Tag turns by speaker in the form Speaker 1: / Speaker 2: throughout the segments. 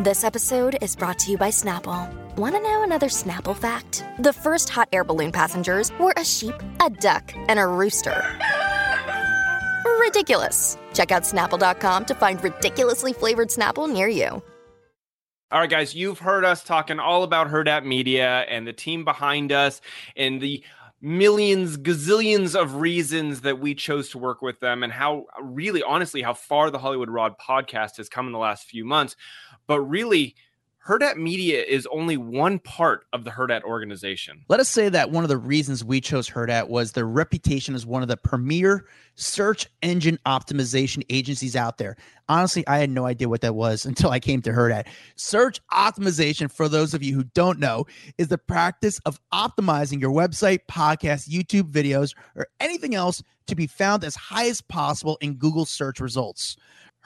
Speaker 1: This episode is brought to you by Snapple. Want to know another Snapple fact? The first hot air balloon passengers were a sheep, a duck, and a rooster. Ridiculous. Check out snapple.com to find ridiculously flavored Snapple near you.
Speaker 2: All right, guys, you've heard us talking all about Hurrdat Media and the team behind us and the millions, gazillions of reasons that we chose to work with them and how really, honestly, how far the Hollywood Raw podcast has come in the last few months. But really, Hurrdat Media is only one part of the Hurrdat organization.
Speaker 3: Let us say that one of the reasons we chose Hurrdat was their reputation as one of the premier search engine optimization agencies out there. Honestly, I had no idea what that was until I came to Hurrdat. Search optimization, for those of you who don't know, is the practice of optimizing your website, podcast, YouTube videos, or anything else to be found as high as possible in Google search results.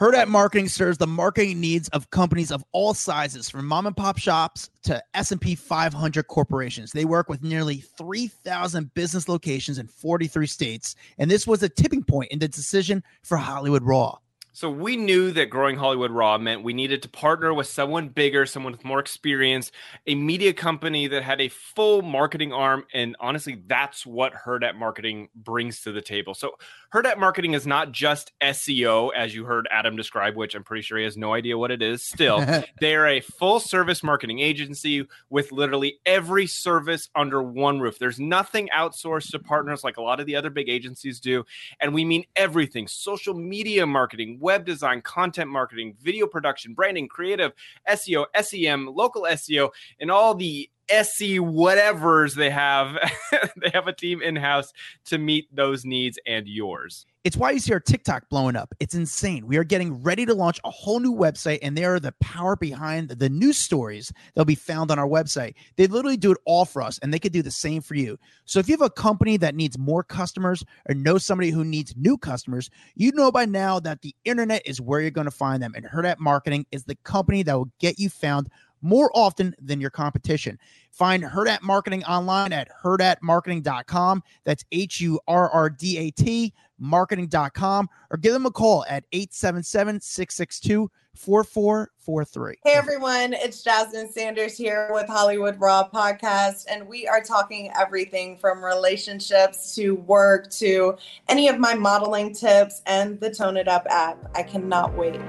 Speaker 3: Hurrdat Marketing serves the marketing needs of companies of all sizes, from mom and pop shops to S&P 500 corporations. They work with nearly 3,000 business locations in 43 states, and this was a tipping point in the decision for Hollywood Raw.
Speaker 2: So we knew that growing Hollywood Raw meant we needed to partner with someone bigger, someone with more experience, a media company that had a full marketing arm. And honestly, that's what Hurrdat Marketing brings to the table. So Hurrdat Marketing is not just SEO, as you heard Adam describe, which I'm pretty sure he has no idea what it is still. They're a full service marketing agency with literally every service under one roof. There's nothing outsourced to partners like a lot of the other big agencies do. And we mean everything social media marketing web design, content marketing, video production, branding, creative, SEO, SEM, local SEO, and all the SE whatevers they have. they have a team in house to meet those needs and yours.
Speaker 3: It's why you see our TikTok blowing up. It's insane. We are getting ready to launch a whole new website, and they are the power behind the news stories that'll be found on our website. They literally do it all for us, and they could do the same for you. So if you have a company that needs more customers or know somebody who needs new customers, you know by now that the internet is where you're going to find them. And Hurrdat Marketing is the company that will get you found more often than your competition. Find Hurrdat Marketing online at hurrdatmarketing.com. That's H U R R D A T marketing.com or give them a call at 877 662 4443.
Speaker 4: Hey everyone, it's Jasmine Sanders here with Hollywood Raw Podcast, and we are talking everything from relationships to work to any of my modeling tips and the Tone It Up app. I cannot wait.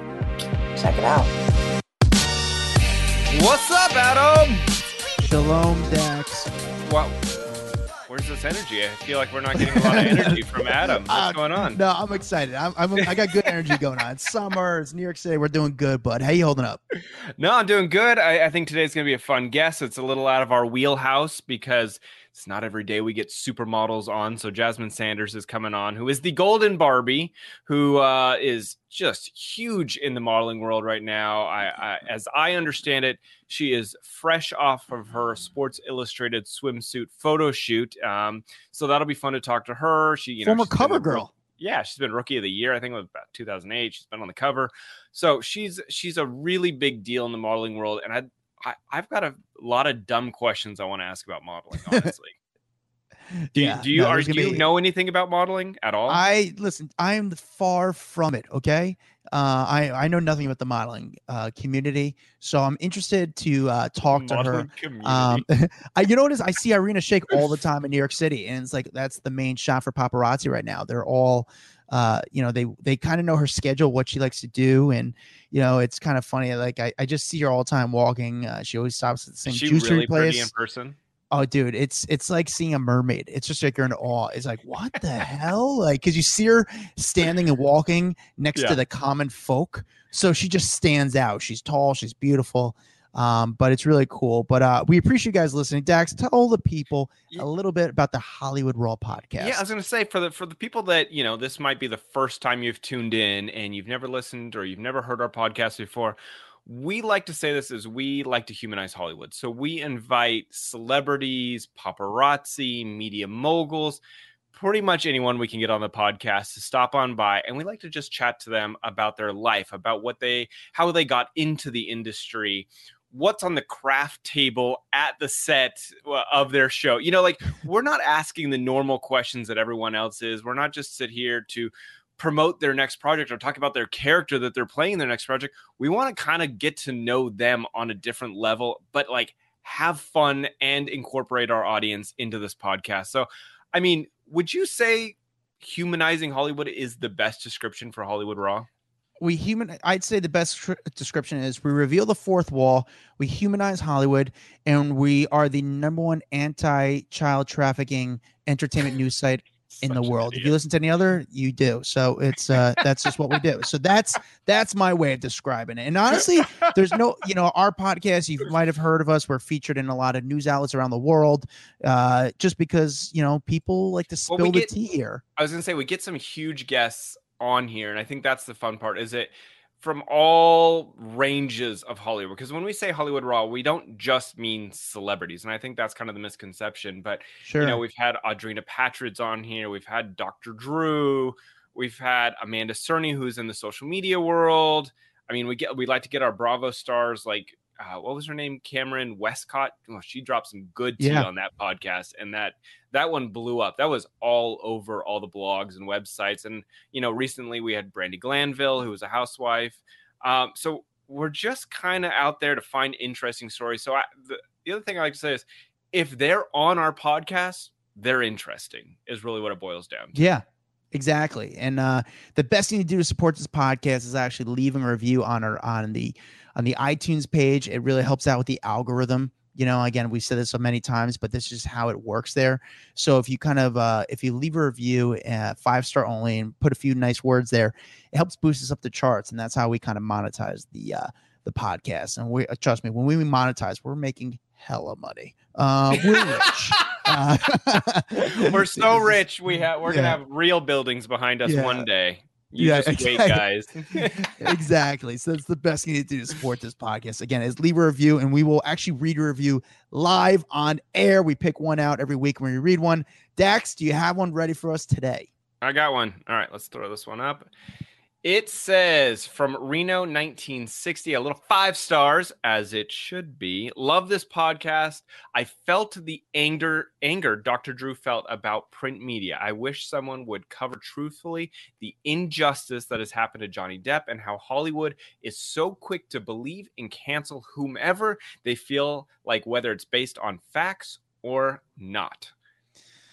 Speaker 4: Check it out.
Speaker 2: What's up, Adam?
Speaker 3: Shalom, Dax.
Speaker 2: Well, where's this energy? I feel like we're not getting a lot of energy from Adam. What's
Speaker 3: Uh,
Speaker 2: going on?
Speaker 3: No, I'm excited. I'm, I'm I got good energy going on. It's summer. It's New York City. We're doing good, bud. How you holding up?
Speaker 2: No, I'm doing good. I, I think today's going to be a fun guest. It's a little out of our wheelhouse because it's not every day we get supermodels on. So Jasmine Sanders is coming on, who is the Golden Barbie, who uh, is just huge in the modeling world right now. I, I, as I understand it, she is fresh off of her Sports Illustrated swimsuit photo shoot. Um, so that'll be fun to talk to her. She, you know,
Speaker 3: Former cover girl.
Speaker 2: yeah, she's been rookie of the year. I think it was about 2008. She's been on the cover, so she's she's a really big deal in the modeling world. And I, I I've got a lot of dumb questions I want to ask about modeling. Honestly, do you,
Speaker 3: Yeah,
Speaker 2: do you
Speaker 3: no,
Speaker 2: are do
Speaker 3: gonna
Speaker 2: you know anything about modeling at all?
Speaker 3: I listen. I am far from it. Okay, uh, I I know nothing about the modeling uh, community, so I'm interested to uh, talk to her. Um, I, you know what is? I see Irina Shayk all the time in New York City, and it's like that's the main shot for paparazzi right now. They're all, uh, you know, they they kind of know her schedule, what she likes to do, and you know, it's kind of funny. Like I, I just see her all the time walking. Uh, she always stops at the same
Speaker 2: Is she
Speaker 3: juicery
Speaker 2: really pretty in
Speaker 3: place.
Speaker 2: person?
Speaker 3: Oh, dude, it's it's like seeing a mermaid. It's just like you're in awe. It's like what the hell? Like, because you see her standing and walking next
Speaker 2: Yeah.
Speaker 3: to the common folk, so she just stands out. She's tall, she's beautiful, um, but it's really cool. But uh, we appreciate you guys listening. Dax, tell all the people a little bit about the Hollywood Raw podcast.
Speaker 2: Yeah, I was gonna say for the for the people that you know this might be the first time you've tuned in and you've never listened or you've never heard our podcast before. We like to say this is we like to humanize Hollywood. So we invite celebrities, paparazzi, media moguls, pretty much anyone we can get on the podcast to stop on by and we like to just chat to them about their life, about what they how they got into the industry, what's on the craft table at the set uh, of their show. You know, like we're not asking the normal questions that everyone else is. We're not just sit here to promote their next project or talk about their character that they're playing in their next project. We want to kind of get to know them on a different level, but like have fun and incorporate our audience into this podcast. So, I mean, would you say humanizing Hollywood is the best description for Hollywood Raw?
Speaker 3: We human i'd say the best tr- description is we reveal the fourth wall we humanize hollywood and we are the number one anti-child trafficking entertainment news site in the world. If you listen to any other you do. So it's uh that's just what we do. So that's that's my way of describing it. And honestly there's no you know our podcast you might have heard of us we're featured in a lot of news outlets around the world uh just because you know people like to spill
Speaker 2: Well, we
Speaker 3: the
Speaker 2: get-
Speaker 3: tea here.
Speaker 2: I was gonna say we get some huge guests on here, and I think that's the fun part. Is it from all ranges of Hollywood? Because when we say Hollywood Raw, we don't just mean celebrities, and I think that's kind of the misconception. But
Speaker 3: sure
Speaker 2: you know, we've had Audrina Patridge on here, we've had Dr. Drew, we've had Amanda Cerny, who's in the social media world. I mean, we get we like to get our Bravo stars like uh, what was her name, Kameron Westcott. Oh, she dropped some good tea
Speaker 3: Yeah.
Speaker 2: on that podcast, and that that one blew up. That was all over all the blogs and websites. And you know, recently we had Brandi Glanville, who was a housewife. Um, so we're just kind of out there to find interesting stories. So I, the, the other thing I like to say is, if they're on our podcast, they're interesting. Is really what it boils down to.
Speaker 3: Yeah, exactly. And uh, the best thing to do to support this podcast is actually leaving a review on our on the on the iTunes page. It really helps out with the algorithm. You know, again, we've said this so many times, but this is just how it works there. So if you kind of uh, if you leave a review, uh, five star only, and put a few nice words there, it helps boost us up the charts, and that's how we kind of monetize the uh, the podcast. And we uh, trust me, when we monetize, we're making hella money. Uh, we're rich. Uh,
Speaker 2: we're so rich. We have we're gonna have real buildings behind us
Speaker 3: Yeah.
Speaker 2: one day. You
Speaker 3: Yeah,
Speaker 2: just wait,
Speaker 3: exactly.
Speaker 2: guys.
Speaker 3: exactly. So that's the best thing to do to support this podcast. Again, is leave a review, and we will actually read a review live on air. We pick one out every week when we read one. Dax, do you have one ready for us today?
Speaker 2: I got one. All right, let's throw this one up. It says from Reno 1960, a little five stars, as it should be. Love this podcast. I felt the anger anger Dr. Drew felt about print media. I wish someone would cover truthfully the injustice that has happened to Johnny Depp and how Hollywood is so quick to believe and cancel whomever they feel like, whether it's based on facts or not.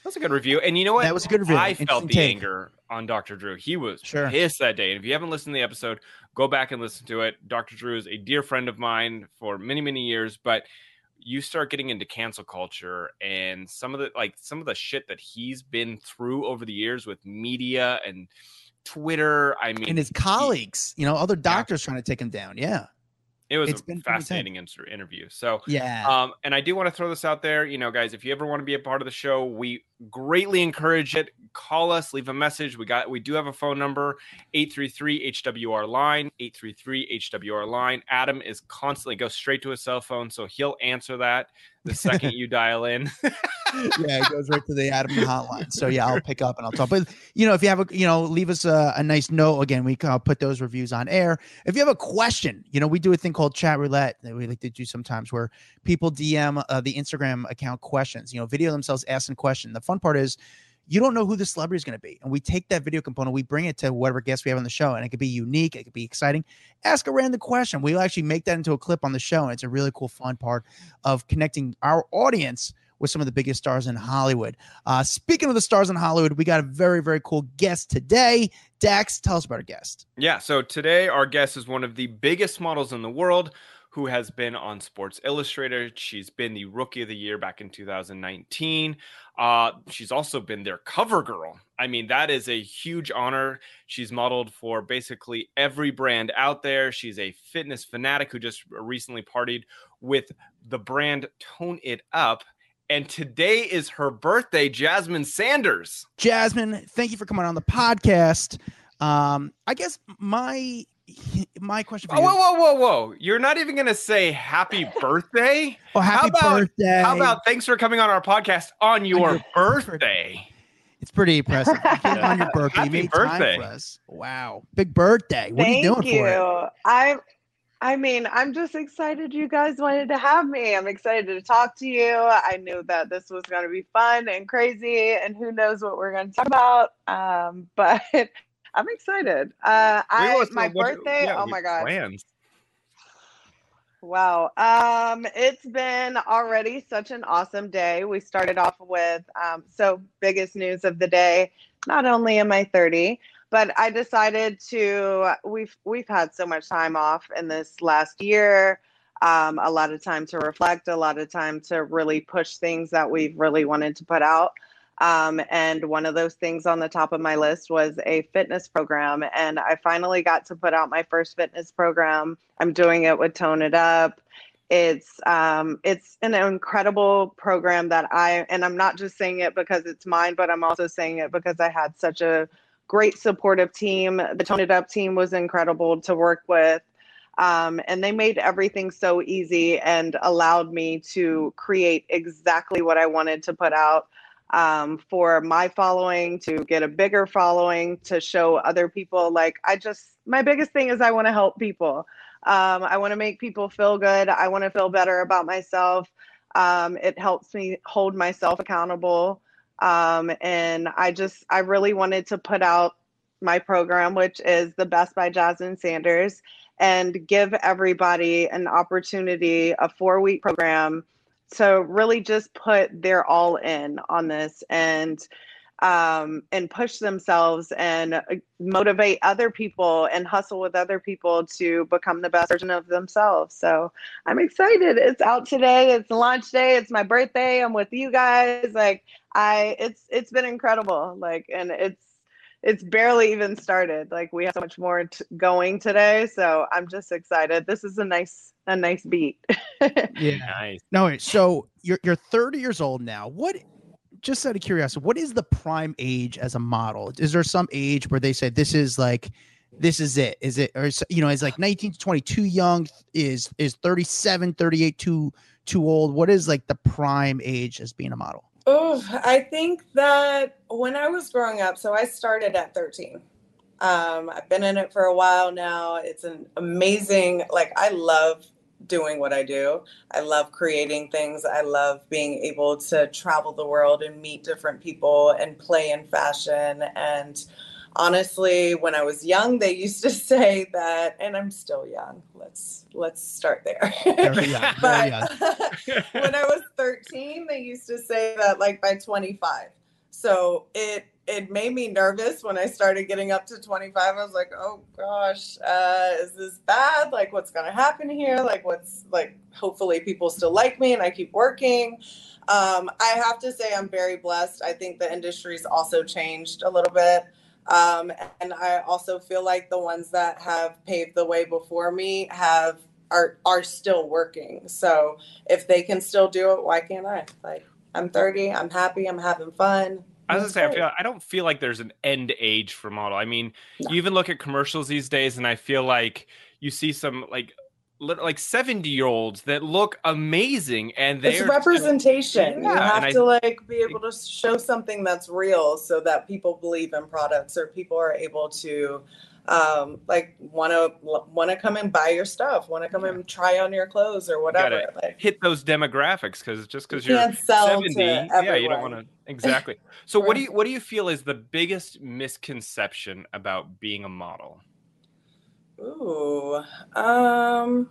Speaker 2: That's a good review. And you know what?
Speaker 3: That was a good review.
Speaker 2: I felt the
Speaker 3: take.
Speaker 2: anger on Dr. Drew. He was
Speaker 3: Sure.
Speaker 2: pissed that day. And if you haven't listened to the episode, go back and listen to it. Dr. Drew is a dear friend of mine for many, many years, but you start getting into cancel culture and some of the like some of the shit that he's been through over the years with media and Twitter. I mean,
Speaker 3: And his
Speaker 2: he-
Speaker 3: colleagues, you know, other doctors trying to take him down. Yeah.
Speaker 2: it was
Speaker 3: it's
Speaker 2: a
Speaker 3: been
Speaker 2: fascinating inter- interview. So
Speaker 3: Yeah.
Speaker 2: um, and I do want to throw this out there, you know, guys, if you ever want to be a part of the show, we greatly encourage it. Call us, leave a message. We got we do have a phone number, 833 HWR line, 833 HWR line. Adam is constantly goes straight to his cell phone, so he'll answer that the second you dial in.
Speaker 3: yeah, it goes right to the Adam hotline. So yeah, I'll pick up and I'll talk. But you know, if you have a, you know, leave us a, a nice note. Again, we can put those reviews on air. If you have a question, you know, we do a thing called chat roulette that we like to do sometimes, where people DM uh, the Instagram account questions. You know, video themselves asking question. The fun part is. You don't know who the celebrity is going to be. And we take that video component, we bring it to whatever guest we have on the show, and it could be unique, it could be exciting. Ask a random question. We'll actually make that into a clip on the show. And it's a really cool, fun part of connecting our audience with some of the biggest stars in Hollywood. Uh, speaking of the stars in Hollywood, we got a very, very cool guest today. Dax, tell us about our guest.
Speaker 2: Yeah, so today our guest is one of the biggest models in the world who has been on Sports Illustrated. She's been the Rookie of the Year back in 2019. Uh, she's also been their cover girl. I mean, that is a huge honor. She's modeled for basically every brand out there. She's a fitness fanatic who just recently partied with the brand Tone It Up. And today is her birthday, Jasmine Sanders.
Speaker 3: Jasmine, thank you for coming on the podcast. Um, I guess my my question for
Speaker 2: Oh,
Speaker 3: you.
Speaker 2: whoa, whoa, whoa, whoa. You're not even going to say happy birthday?
Speaker 3: oh, happy
Speaker 2: about-
Speaker 3: birthday!
Speaker 2: How about thanks for coming on our podcast on your,
Speaker 3: your
Speaker 2: birthday?
Speaker 3: it's pretty impressive. You came on your birthday.
Speaker 2: Happy
Speaker 3: you
Speaker 2: birthday.
Speaker 3: time for us. Wow, big birthday! What
Speaker 5: Thank
Speaker 3: are you doing
Speaker 5: you.
Speaker 3: for it?
Speaker 5: I I mean, I'm just excited you guys wanted to have me. I'm excited to talk to you. I knew that this was going to be fun and crazy, and who knows what we're going to talk about. Um, but I'm excited. Uh, I my birthday.
Speaker 2: yeah,
Speaker 5: oh my god!
Speaker 2: Plans.
Speaker 5: Wow. Um, it's been already such an awesome day. We started off with um, so biggest news of the day. Not only am I 30, but I decided to. We've we've had so much time off in this last year. Um, a lot of time to reflect, a lot of time to really push things that we've really wanted to put out. Um, and one of those things on the top of my list was a fitness program. And I finally got to put out my first fitness program. I'm doing it with Tone It Up. It's um, it's an incredible program that I and I'm not just saying it because it's mine, but I'm also saying it because I had such a great supportive team. The Tone It Up team was incredible to work with. Um, and they made everything so easy and allowed me to create exactly what I wanted to put out um, for my following, to get a bigger following, to show other people. Like, I just, my biggest thing is I want to help people. Um, I want to make people feel good. I want to feel better about myself. Um, it helps me hold myself accountable. Um, and I just, I really wanted to put out my program, which is the Best by Jasmine Sanders, and give everybody an opportunity, a four week program to really just put their all in on this and um, and push themselves and uh, motivate other people and hustle with other people to become the best version of themselves. So I'm excited. It's out today. It's launch day. It's my birthday. I'm with you guys. Like I, it's it's been incredible. Like and it's it's barely even started. Like we have so much more t- going today. So I'm just excited. This is a nice a nice beat.
Speaker 3: Yeah.
Speaker 2: Nice.
Speaker 3: No, wait, so you're you're 30 years old now. What just out of curiosity, what is the prime age as a model? Is there some age where they say this is like this is it? Is it or is, you know, is like 19 to 22 young? Is is 37, 38 too too old? What is like the prime age as being a model?
Speaker 4: Oh, I think that when I was growing up, so I started at 13. Um, I've been in it for a while now. It's an amazing, like, I love doing what I do. I love creating things. I love being able to travel the world and meet different people and play in fashion. And honestly, when I was young, they used to say that, and I'm still young. Let's let's start there.
Speaker 3: Young,
Speaker 4: but when I was 13, they used to say that like by 25. So it it made me nervous when I started getting up to 25. I was like, oh gosh, uh, is this bad? Like, what's gonna happen here? Like, what's like? Hopefully, people still like me and I keep working. Um, I have to say, I'm very blessed. I think the industry's also changed a little bit. Um, and I also feel like the ones that have paved the way before me have are are still working. So if they can still do it, why can't I? Like I'm 30, I'm happy, I'm having fun.
Speaker 2: I was gonna say, I, feel, I don't feel like there's an end age for model. I mean, you even look at commercials these days, and I feel like you see some like like 70 year olds that look amazing, and
Speaker 4: It's
Speaker 2: they're
Speaker 4: representation. you
Speaker 2: Yeah,
Speaker 4: have
Speaker 2: and I
Speaker 4: to like be able to show something that's real so that people believe in products or people are able to um like want to want to come and buy your stuff, want to come and try on your clothes or whatever. Like
Speaker 2: hit those demographics because just because
Speaker 4: You
Speaker 2: you're
Speaker 4: can't sell to
Speaker 2: 70, yeah, you don't want to exactly. So, what do you what do you feel is the biggest misconception about being a model?
Speaker 4: Ooh, um,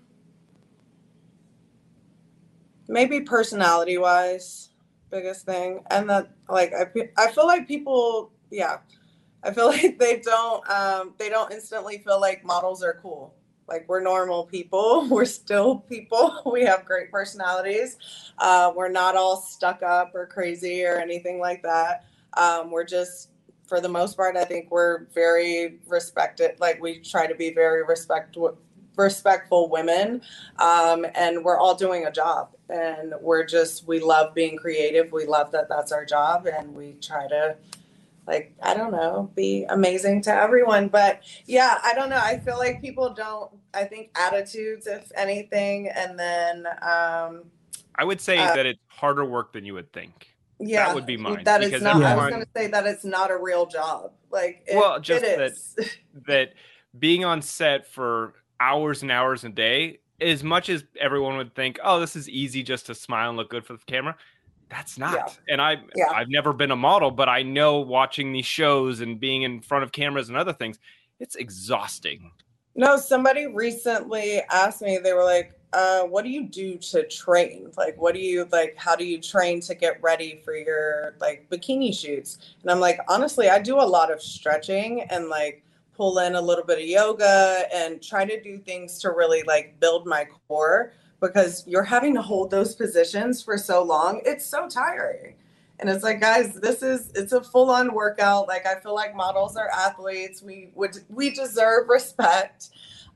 Speaker 4: maybe personality wise, biggest thing, and that like I I feel like people, yeah, I feel like they don't um they don't instantly feel like models are cool. Like we're normal people, we're still people. We have great personalities. Uh, we're not all stuck up or crazy or anything like that. Um, we're just for the most part, I think we're very respected. Like we try to be very respect respectful women, um, and we're all doing a job. And we're just we love being creative. We love that that's our job, and we try to like I don't know be amazing to everyone. But yeah, I don't know. I feel like people don't. I think attitudes, if anything, and then um,
Speaker 2: I would say
Speaker 4: Uh,
Speaker 2: that it's harder work than you would think.
Speaker 4: Yeah, that
Speaker 2: would be mine,
Speaker 4: That is not. I was going to say that it's not a real job. Like it,
Speaker 2: Well, just that- that being on set for hours and hours a day, as much as everyone would think, oh, this is easy just to smile and look good for the camera, That's not.
Speaker 4: Yeah.
Speaker 2: And I
Speaker 4: Yeah.
Speaker 2: I've never been a model, but I know watching these shows and being in front of cameras and other things, it's exhausting.
Speaker 4: No, somebody recently asked me, they were like, uh, what do you do to train? Like, what do you like? How do you train to get ready for your like bikini shoots? And I'm like, honestly, I do a lot of stretching and like pull in a little bit of yoga and try to do things to really like build my core because you're having to hold those positions for so long. It's so tiring. And it's like, guys, this is it's a full on workout. Like I feel like models are athletes. We would we deserve respect.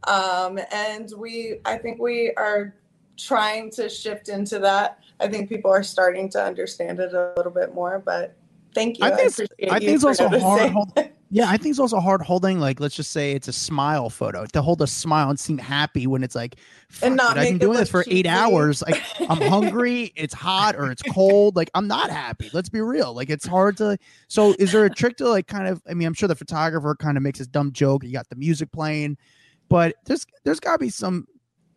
Speaker 4: Um, and we I think we are trying to shift into that. I think people are starting to understand it a little bit more, but thank you.
Speaker 3: I think it's-
Speaker 4: appreciate
Speaker 3: I think it's also hard hold- Yeah, I think it's also hard holding like let's just say it's a smile photo to hold a smile and seem happy when it's like
Speaker 4: And not
Speaker 3: dude, I've been doing this for
Speaker 4: look
Speaker 3: eight hours. Like I'm hungry, it's hot or it's cold. Like I'm not happy. Let's be real. Like it's hard to. So is there a trick to like kind of? I mean, I'm sure the photographer kind of makes this dumb joke. You got the music playing, but there's there's got to be some.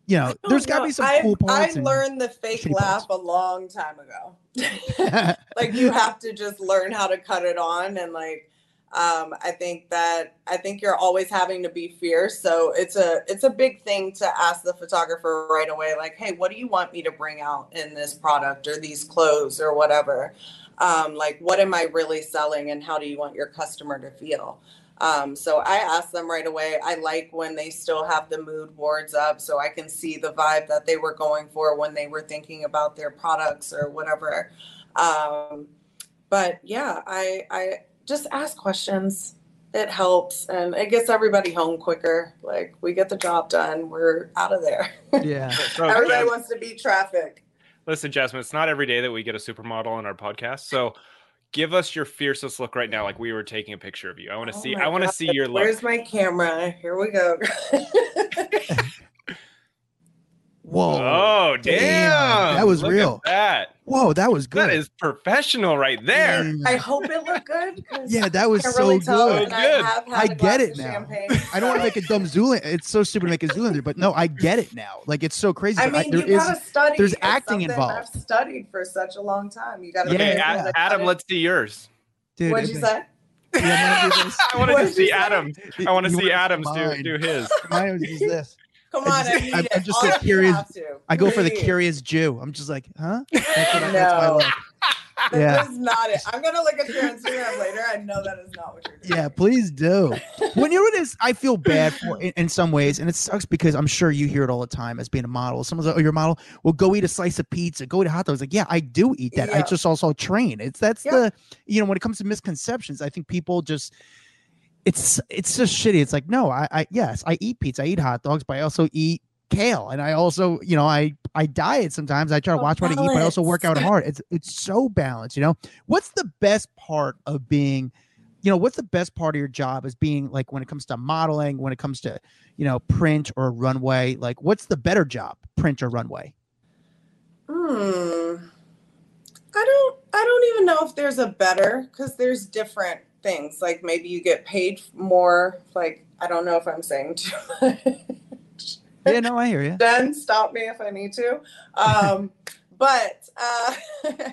Speaker 3: You know, there's got to be some
Speaker 4: I,
Speaker 3: cool parts.
Speaker 4: I learned the fake laugh a long time ago. like you have to just learn how to cut it on and like um i think that i think you're always having to be fierce so it's a it's a big thing to ask the photographer right away like hey what do you want me to bring out in this product or these clothes or whatever um like what am i really selling and how do you want your customer to feel um, so I asked them right away. I like when they still have the mood boards up so I can see the vibe that they were going for when they were thinking about their products or whatever. Um, but yeah, I I just ask questions. It helps and it gets everybody home quicker. Like we get the job done, we're out of there.
Speaker 3: yeah.
Speaker 2: So,
Speaker 4: Everybody
Speaker 2: Jas-
Speaker 4: wants to beat traffic.
Speaker 2: listen, Jasmine, it's not every day that we get a supermodel on our podcast. So give us your fiercest look right now, like we were taking a picture of you. I want to
Speaker 4: Oh
Speaker 2: see. I want to see your look.
Speaker 4: Where's my camera? Here we go.
Speaker 3: Whoa.
Speaker 2: Oh, damn.
Speaker 3: damn. That was
Speaker 2: Look at
Speaker 3: real.
Speaker 2: That
Speaker 3: Whoa, that was good.
Speaker 2: that is professional right there.
Speaker 3: Mm.
Speaker 4: I hope it looked good.
Speaker 3: Yeah, that was so
Speaker 4: really
Speaker 3: good.
Speaker 4: and I
Speaker 2: Good.
Speaker 4: have had
Speaker 3: get it
Speaker 4: of
Speaker 3: now.
Speaker 4: champagne,
Speaker 3: I don't want to make a dumb Zoolander. It's so stupid to make a Zoolander, but no, I get it now. Like it's so crazy.
Speaker 4: I
Speaker 3: but
Speaker 4: mean,
Speaker 3: there
Speaker 4: you
Speaker 3: is-
Speaker 4: gotta study.
Speaker 3: there's acting involved.
Speaker 4: I've studied for such a long time. You gotta.
Speaker 3: Yeah,
Speaker 2: Okay,
Speaker 4: learn
Speaker 3: yeah.
Speaker 2: A- Adam, let's see yours.
Speaker 3: dude,
Speaker 4: What'd you
Speaker 3: it's-
Speaker 4: say?
Speaker 3: Yeah, mine was this.
Speaker 2: I want to
Speaker 4: What'd
Speaker 2: just
Speaker 4: you
Speaker 2: see? Adam. I want to see
Speaker 3: wanna
Speaker 2: Adams do,
Speaker 3: mine.
Speaker 2: do his.
Speaker 3: Mine was just this.
Speaker 4: Come
Speaker 3: I
Speaker 4: on,
Speaker 3: just-
Speaker 4: I need
Speaker 3: I'm-. I'm just so curious. I go for the curious Jew. I'm just like, huh? That's, what that's
Speaker 4: No.
Speaker 3: look.
Speaker 4: That
Speaker 3: Yeah.
Speaker 4: is not it. I'm gonna look at your Instagram later. I know that is not what you're doing.
Speaker 3: Yeah, please do. When you know what it is, I feel bad for in, in some ways, and it sucks because I'm sure you hear it all the time as being a model. Someone's like, "Oh, you're a model. Well, go eat a slice of pizza. Go eat a hot dog." It's like, yeah, I do eat that. I just also train. It's that's
Speaker 4: Yeah.
Speaker 3: the you know when it comes to misconceptions, I think people just it's it's just shitty. It's like, no, I, I yes, I eat pizza, I eat hot dogs, but I also eat kale, and I also you know I I diet sometimes. I try to
Speaker 4: Oh,
Speaker 3: watch what I eat, but I also work out hard. It's it's so balanced. You know, what's the best part of being you know what's the best part of your job is being like when it comes to modeling when it comes to you know print or runway like what's the better job print or runway
Speaker 4: Hmm. I don't. I don't even know if there's a better because there's different things. Like maybe you get paid more. Like I don't know if I'm saying too much.
Speaker 3: yeah no i hear you
Speaker 4: then stop me if I need to. Um, but uh,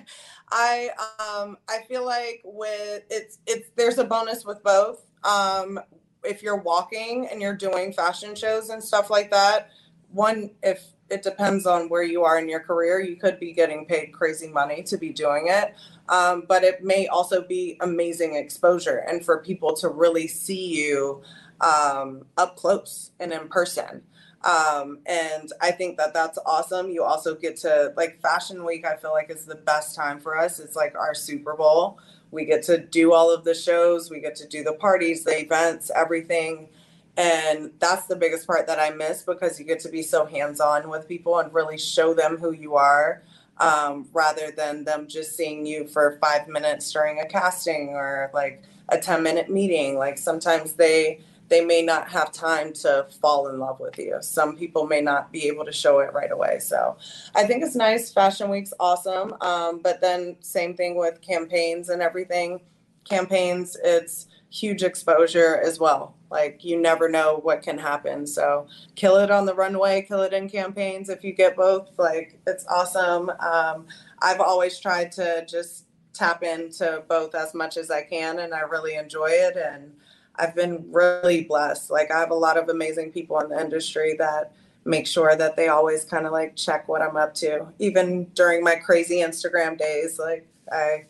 Speaker 4: I um, I feel like with it's it's there's a bonus with both. Um, if you're walking and you're doing fashion shows and stuff like that, one if it depends on where you are in your career, you could be getting paid crazy money to be doing it. Um, but it may also be amazing exposure and for people to really see you um, up close and in person um, and I think that that's awesome. You also get to like Fashion Week. I feel like is the best time for us. It's like our Super Bowl. We get to do all of the shows. We get to do the parties, the events, everything, and that's the biggest part that I miss because you get to be so hands on with people and really show them who you are. Um, rather than them just seeing you for five minutes during a casting or like a 10 minute meeting. Like sometimes they they may not have time to fall in love with you. Some people may not be able to show it right away. So I think it's nice. Fashion Week's awesome. Um, but then same thing with campaigns and everything. Campaigns, it's huge exposure as well. Like you never know what can happen. So kill it on the runway, kill it in campaigns. If you get both, like it's awesome. Um, I've always tried to just tap into both as much as I can, and I really enjoy it. And I've been really blessed. Like I have a lot of amazing people in the industry that make sure that they always kind of like check what I'm up to, even during my crazy Instagram days. Like I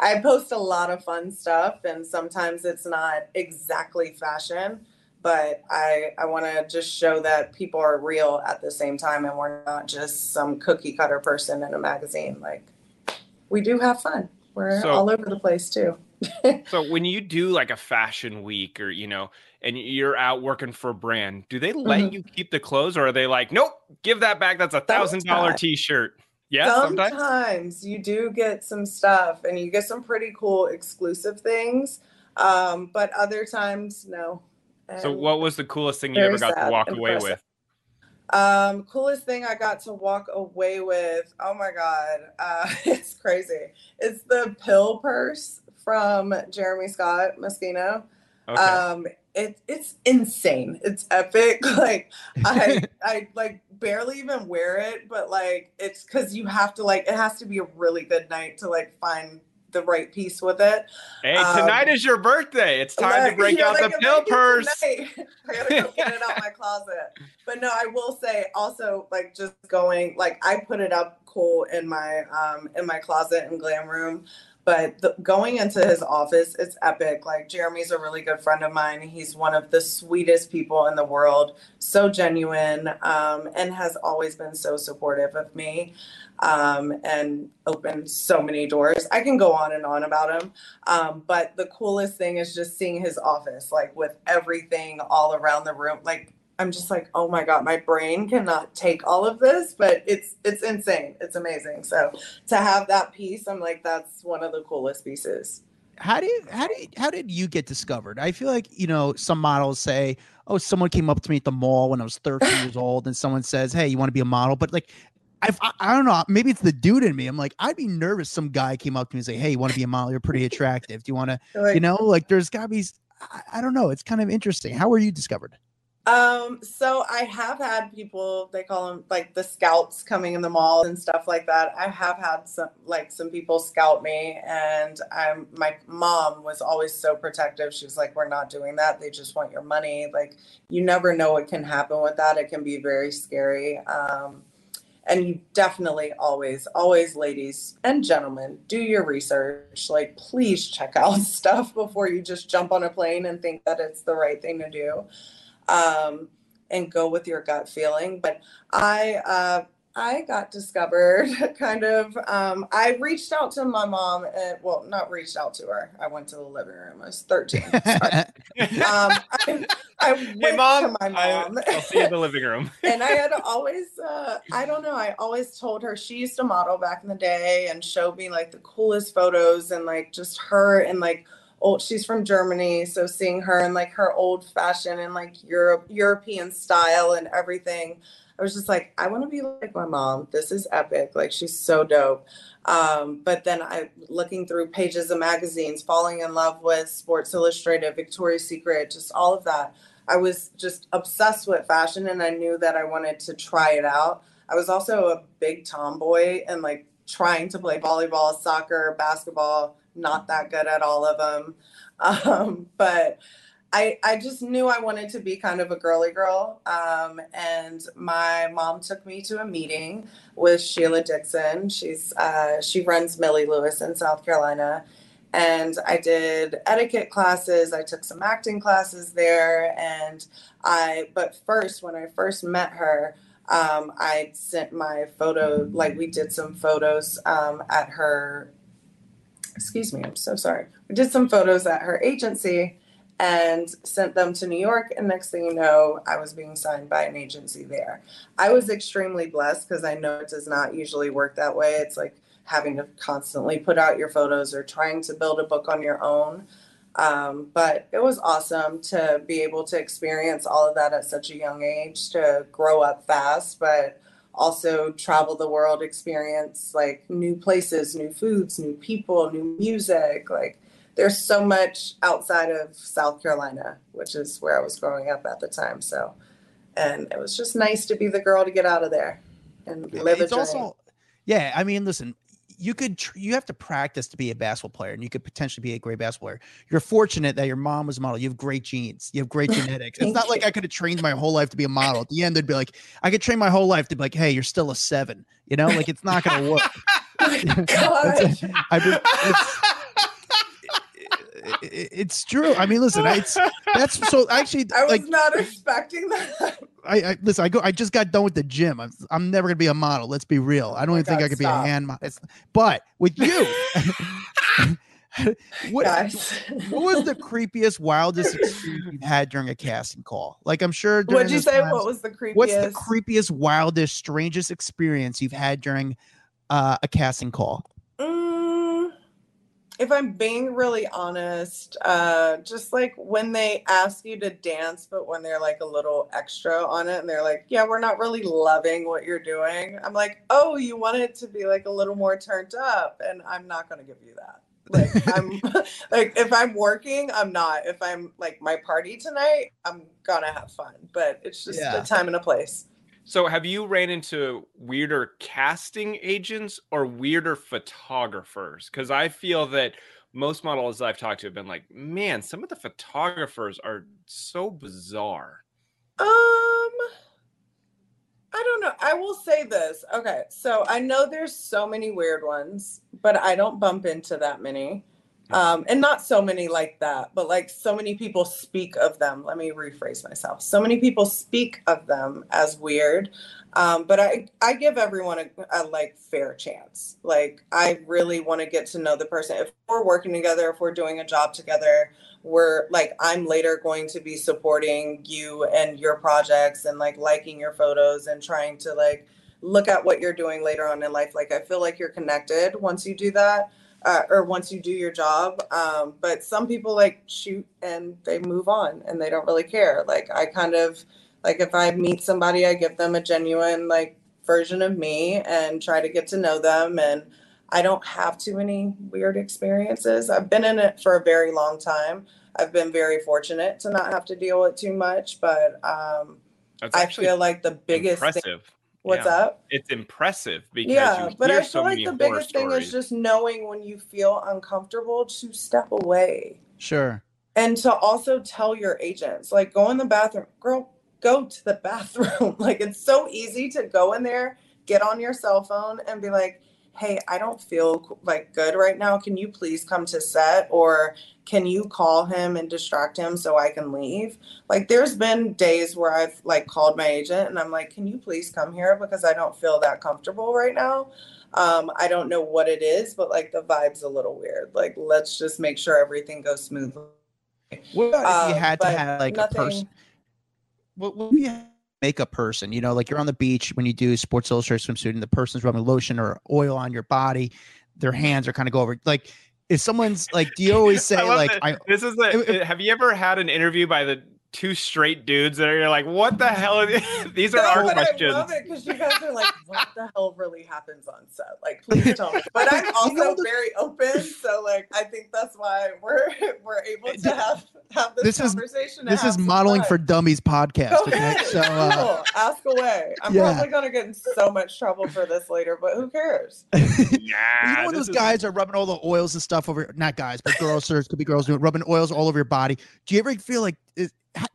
Speaker 4: I post a lot of fun stuff, and sometimes it's not exactly fashion, but I I want to just show that people are real at the same time, and we're not just some cookie cutter person in a magazine. Like we do have fun. We're so, all over the place too.
Speaker 2: so when you do like a fashion week, or you know, and you're out working for a brand, do they let mm-hmm. you keep the clothes, or are they like, nope, give that back? That's a thousand dollar t-shirt.
Speaker 4: Yeah, sometimes. sometimes. you do get some stuff and you get some pretty cool exclusive things. Um, but other times, no.
Speaker 2: And so, what was the coolest thing you ever got to walk away with?
Speaker 4: Um, coolest thing I got to walk away with. Oh my god, uh, it's crazy. It's the pill purse from Jeremy Scott Moschino. Okay. Um, it, it's insane. It's epic. Like I I like barely even wear it, but like it's because you have to like it has to be a really good night to like find the right piece with it.
Speaker 2: Hey, tonight um, is your birthday. It's time like, to break out like, the pill purse.
Speaker 4: I gotta go get it out my closet. But no, I will say also like just going like I put it up cool in my um in my closet and glam room but the, going into his office it's epic. Like jeremy's a really good friend of mine. He's one of the sweetest people in the world. So genuine um, and has always been so supportive of me um, and opened so many doors. I can go on and on about him um, but the coolest thing is just seeing his office like with everything all around the room. Like I'm just like, oh my god, my brain cannot take all of this, but it's it's insane. It's amazing. So to have that piece, I'm like, that's one of the coolest pieces.
Speaker 3: How did how did how did you get discovered? I feel like you know some models say, oh, someone came up to me at the mall when I was 13 years old, and someone says, hey, you want to be a model? But like, I, I don't know. Maybe it's the dude in me. I'm like, I'd be nervous. Some guy came up to me and say, "Hey, you want to be a model? You're pretty attractive. Do you want to?" Like, you know, like there's got to be. I, I, don't know. It's kind of interesting. How were you discovered?
Speaker 4: Um, so I have had people, they call them like the scouts coming in the mall and stuff like that. I have had some like some people scout me and I'm my mom was always so protective. She was like, We're not doing that. They just want your money. Like you never know what can happen with that. It can be very scary. Um, and you definitely always, always, ladies and gentlemen, do your research. Like, please check out stuff before you just jump on a plane and think that it's the right thing to do um, and go with your gut feeling. But I, uh, I got discovered kind of. Um, I reached out to my mom, and well, not reached out to her. I went to the living room. I was 13. um, I, I went
Speaker 2: hey, mom, to my mom. I, will see you in the living room.
Speaker 4: and I had always, uh, I don't know, I always told her she used to model back in the day and showed me like the coolest photos and like just her and like old she's from Germany, so seeing her in like her old fashion and like Europe European style and everything. I was just like, I want to be like my mom. This is epic. Like she's so dope. Um, but then I looking through pages of magazines, falling in love with Sports Illustrated, Victoria's Secret, just all of that. I was just obsessed with fashion and I knew that I wanted to try it out. I was also a big tomboy and like trying to play volleyball, soccer, basketball, not that good at all of them. Um, but I, I just knew I wanted to be kind of a girly girl. Um, and my mom took me to a meeting with Sheila Dixon. She's uh, she runs Millie Lewis in South Carolina. And I did etiquette classes. I took some acting classes there. And I, but first, when I first met her, um, I sent my photo, like we did some photos um, at her excuse me, I'm so sorry. We did some photos at her agency and sent them to New York. And next thing you know, I was being signed by an agency there. I was extremely blessed because I know it does not usually work that way. It's like having to constantly put out your photos or trying to build a book on your own. Um, but it was awesome to be able to experience all of that at such a young age, to grow up fast. But also travel the world, experience like new places, new foods, new people, new music. Like there's so much outside of South Carolina, which is where I was growing up at the time. So, and it was just nice to be the girl to get out of there and live it's a dream. also
Speaker 3: yeah i mean listen you could you have to practice to be a basketball player and you could potentially be a great basketball player. You're fortunate that your mom was a model. You have great genes. You have great genetics. It's not you. like i could have trained my whole life to be a model. At the end they'd be like i could train my whole life to be like hey you're still a seven you know? Like it's not gonna work. Oh it's, true. I mean, listen, it's that's so actually.
Speaker 4: I was
Speaker 3: like,
Speaker 4: not expecting that.
Speaker 3: I, I, listen. I go. I just got done with the gym. I'm, I'm never gonna be a model. Let's be real. I don't oh even God, think I could stop. be a hand model. But with you, what, what was the creepiest, wildest experience you've had during a casting call? Like I'm sure.
Speaker 4: What'd you say? Times, what was the creepiest?
Speaker 3: What's the creepiest, wildest, strangest experience you've had during uh, a casting call?
Speaker 4: If I'm being really honest, uh, just like when they ask you to dance, but when they're like a little extra on it and they're like, yeah, we're not really loving what you're doing. I'm like, oh, you want it to be like a little more turned up. And I'm not going to give you that. Like, I'm like, if I'm working, I'm not. If I'm like my party tonight, I'm going to have fun. But it's just yeah. a time and a place.
Speaker 2: So, have you ran into weirder casting agents or weirder photographers? Because I feel that most models I've talked to have been like, man, some of the photographers are so bizarre.
Speaker 4: Um, I don't know. I will say this. Okay, so I know there's so many weird ones, but I don't bump into that many. Um, and not so many like that, but like so many people speak of them. Let me rephrase myself. So many people speak of them as weird. Um, but I, I give everyone a, a like fair chance. Like I really want to get to know the person. If we're working together, if we're doing a job together, we're like I'm later going to be supporting you and your projects and like liking your photos and trying to like look at what you're doing later on in life. Like I feel like you're connected once you do that uh, or once you do your job. Um, but some people like shoot and they move on and they don't really care. Like I kind of like if I meet somebody, I give them a genuine like version of me and try to get to know them. And I don't have too many weird experiences. I've been in it for a very long time. I've been very fortunate to not have to deal with too much, but um, I feel like the biggest
Speaker 2: impressive. Thing,
Speaker 4: What's yeah. up?
Speaker 2: It's impressive because yeah,
Speaker 4: but I
Speaker 2: feel so
Speaker 4: like the biggest
Speaker 2: stories.
Speaker 4: thing is just knowing when you feel uncomfortable to step away.
Speaker 3: Sure.
Speaker 4: And to also tell your agents, like, go in the bathroom, girl, go to the bathroom. like, it's so easy to go in there, get on your cell phone, and be like, hey, I don't feel like good right now. Can you please come to set? Or can you call him and distract him so I can leave? Like there's been days where I've like called my agent and I'm like, can you please come here because I don't feel that comfortable right now. Um, I don't know what it is, but like the vibe's a little weird. Like let's just make sure everything goes smoothly.
Speaker 3: What about if you um, had to have like nothing... a person? What, what if you make a person? You know, like you're on the beach when you do Sports Illustrated swimsuit, and the person's rubbing lotion or oil on your body. Their hands are kind of go over. Like if someone's like, do you always say like,
Speaker 2: I, this is the, have you ever had an interview by the two straight dudes that are like, what the hell? Are these? these are no, our questions. I love
Speaker 4: it because you guys are like, what the hell really happens on set? Like, please tell me. But I'm also very open, so like, I think that's why we're we're able to have have this, this conversation.
Speaker 3: Is, this is modeling fun. for dummies podcast. Okay,
Speaker 4: so uh, ask away. I'm yeah. probably gonna get in so much trouble for this later, but who cares?
Speaker 2: yeah,
Speaker 3: you know when those is... guys are rubbing all the oils and stuff over, not guys, but girls, sir, could be girls doing rubbing oils all over your body. Do you ever feel like?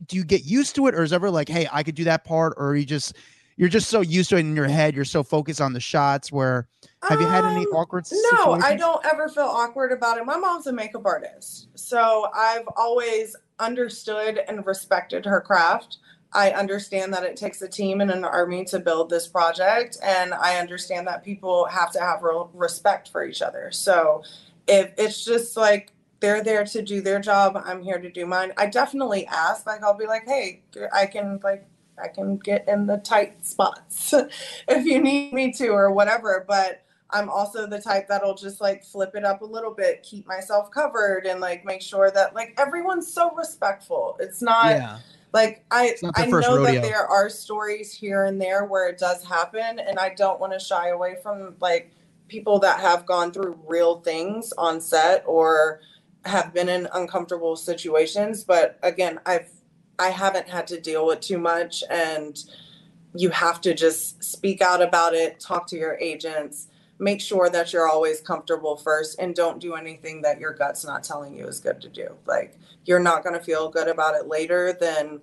Speaker 3: Do you get used to it, or is ever like, hey, I could do that part, or you just you're just so used to it in your head, you're so focused on the shots. Where have you had any um, awkward?
Speaker 4: No, I don't ever feel awkward about it. My mom's a makeup artist, so I've always understood and respected her craft. I understand that it takes a team and an army to build this project, and I understand that people have to have real respect for each other. So if it's just like they're there to do their job. I'm here to do mine. I definitely ask. Like I'll be like, hey, I can like I can get in the tight spots if you need me to or whatever. But I'm also the type that'll just like flip it up a little bit, keep myself covered, and like make sure that like everyone's so respectful. It's not. Yeah. Like I, I know rodeo. that there are stories here and there where it does happen, and I don't want to shy away from like people that have gone through real things on set or have been in uncomfortable situations, but again, I've I haven't had to deal with too much and you have to just speak out about it, talk to your agents, make sure that you're always comfortable first and don't do anything that your gut's not telling you is good to do. Like you're not going to feel good about it later then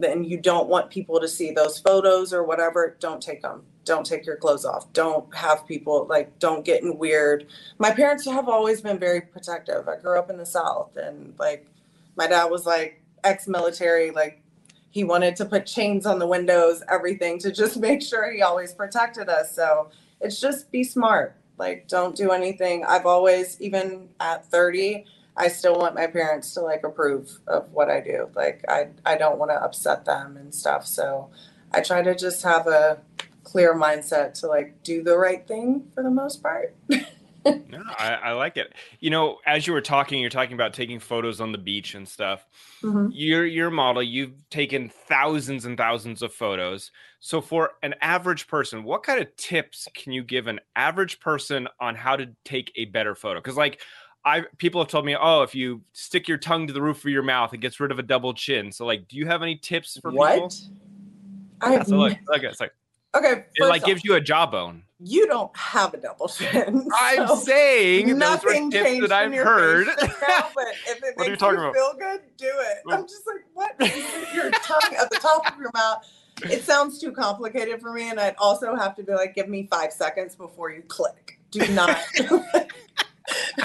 Speaker 4: then you don't want people to see those photos or whatever, don't take them. Don't take your clothes off. Don't have people like don't get in weird. My parents have always been very protective. I grew up in the south and like my dad was like ex-military like he wanted to put chains on the windows, everything to just make sure he always protected us. So it's just be smart. Like, don't do anything. I've always, even at 30, I still want my parents to like approve of what I do. Like, I, I don't want to upset them and stuff. So I try to just have a clear mindset to like do the right thing for the most part.
Speaker 2: no, I, I, like it. You know, as you were talking, you're talking about taking photos on the beach and stuff. Mm-hmm. You're your model. You've taken thousands and thousands of photos. So, for an average person, what kind of tips can you give an average person on how to take a better photo? Because, like, I people have told me, oh, if you stick your tongue to the roof of your mouth, it gets rid of a double chin. So, like, do you have any tips for
Speaker 4: what?
Speaker 2: people?
Speaker 4: I
Speaker 2: yeah, so look, look, it's like
Speaker 4: okay,
Speaker 2: it like gives you a jawbone
Speaker 4: you don't have a double chin.
Speaker 2: I'm saying nothing those tips that I've heard.
Speaker 4: Now, but if it makes you, talking you feel good, do it. I'm just like, what? your tongue at the top of your mouth. It sounds too complicated for me, and I'd also have to be like, give me five seconds before you click. Do not.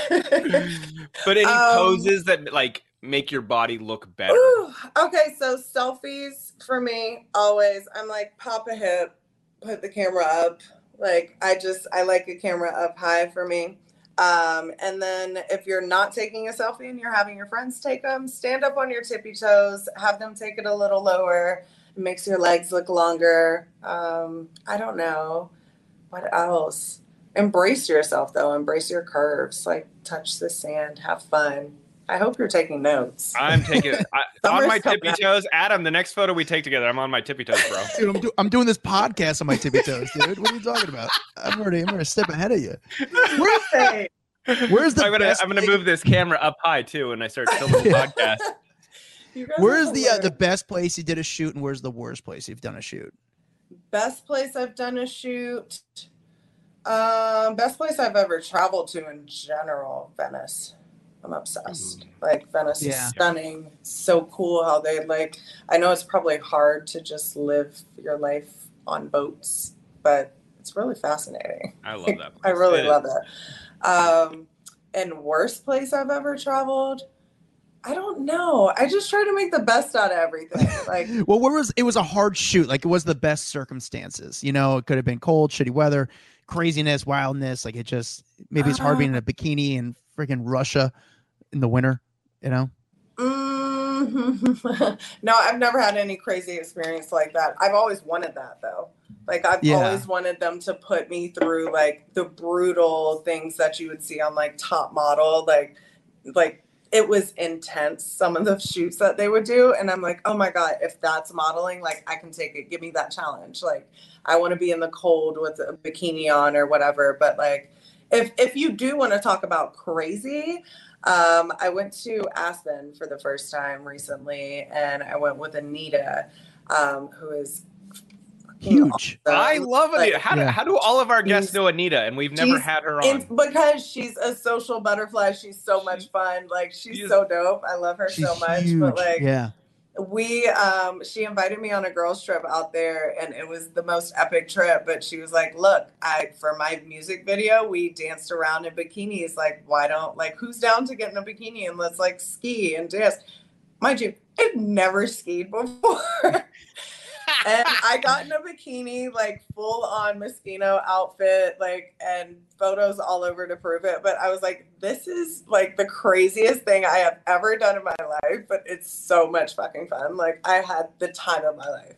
Speaker 2: but any um, poses that like make your body look better?
Speaker 4: Ooh, okay, so selfies for me always. I'm like, pop a hip, put the camera up like I just I like a camera up high for me. Um, and then if you're not taking a selfie and you're having your friends take them, stand up on your tippy toes, have them take it a little lower. It makes your legs look longer. Um, I don't know. What else? Embrace yourself though. Embrace your curves. Like touch the sand, have fun. I hope you're taking notes.
Speaker 2: I'm taking I, on my tippy toes. Adam, the next photo we take together, I'm on my tippy toes, bro.
Speaker 3: Dude, I'm, do, I'm, doing this podcast on my tippy toes, dude. What are you talking about? I'm already, I'm already a step ahead of you.
Speaker 4: Where's they?
Speaker 3: Where's the?
Speaker 2: I'm gonna, I'm gonna move this camera up high too when I start filming the podcast.
Speaker 3: Where's the uh, the best place you did a shoot, and where's the worst place you've done a shoot?
Speaker 4: Best place I've done a shoot. Um, best place I've ever traveled to in general, Venice. I'm obsessed. Mm-hmm. Like Venice yeah. is stunning. So cool how they like. I know it's probably hard to just live your life on boats, but it's really fascinating.
Speaker 2: I love that.
Speaker 4: I really it love it. Um, and worst place I've ever traveled. I don't know. I just try to make the best out of everything. Like,
Speaker 3: well, where was it was a hard shoot. Like, it was the best circumstances. You know, it could have been cold, shitty weather, craziness, wildness. Like, it just maybe it's hard being in a bikini in freaking Russia in the winter, you know?
Speaker 4: Mm-hmm. no, I've never had any crazy experience like that. I've always wanted that though. Like I've yeah. always wanted them to put me through like the brutal things that you would see on like top model. Like like it was intense some of the shoots that they would do and i'm like oh my god if that's modeling like i can take it give me that challenge like i want to be in the cold with a bikini on or whatever but like if if you do want to talk about crazy um, I went to Aspen for the first time recently, and I went with Anita, um, who is
Speaker 3: huge.
Speaker 2: Awesome. I love Anita. How, yeah. do, how do all of our guests know Anita, and we've never had her on?
Speaker 4: because she's a social butterfly. She's so much fun. Like she's, she's so dope. I love her so much. Huge. But like,
Speaker 3: yeah
Speaker 4: we um she invited me on a girls trip out there and it was the most epic trip but she was like look i for my music video we danced around in bikinis like why don't like who's down to get in a bikini and let's like ski and dance? Mind you i've never skied before and I got in a bikini, like full on Moschino outfit, like, and photos all over to prove it. But I was like, this is like the craziest thing I have ever done in my life, but it's so much fucking fun. Like, I had the time of my life.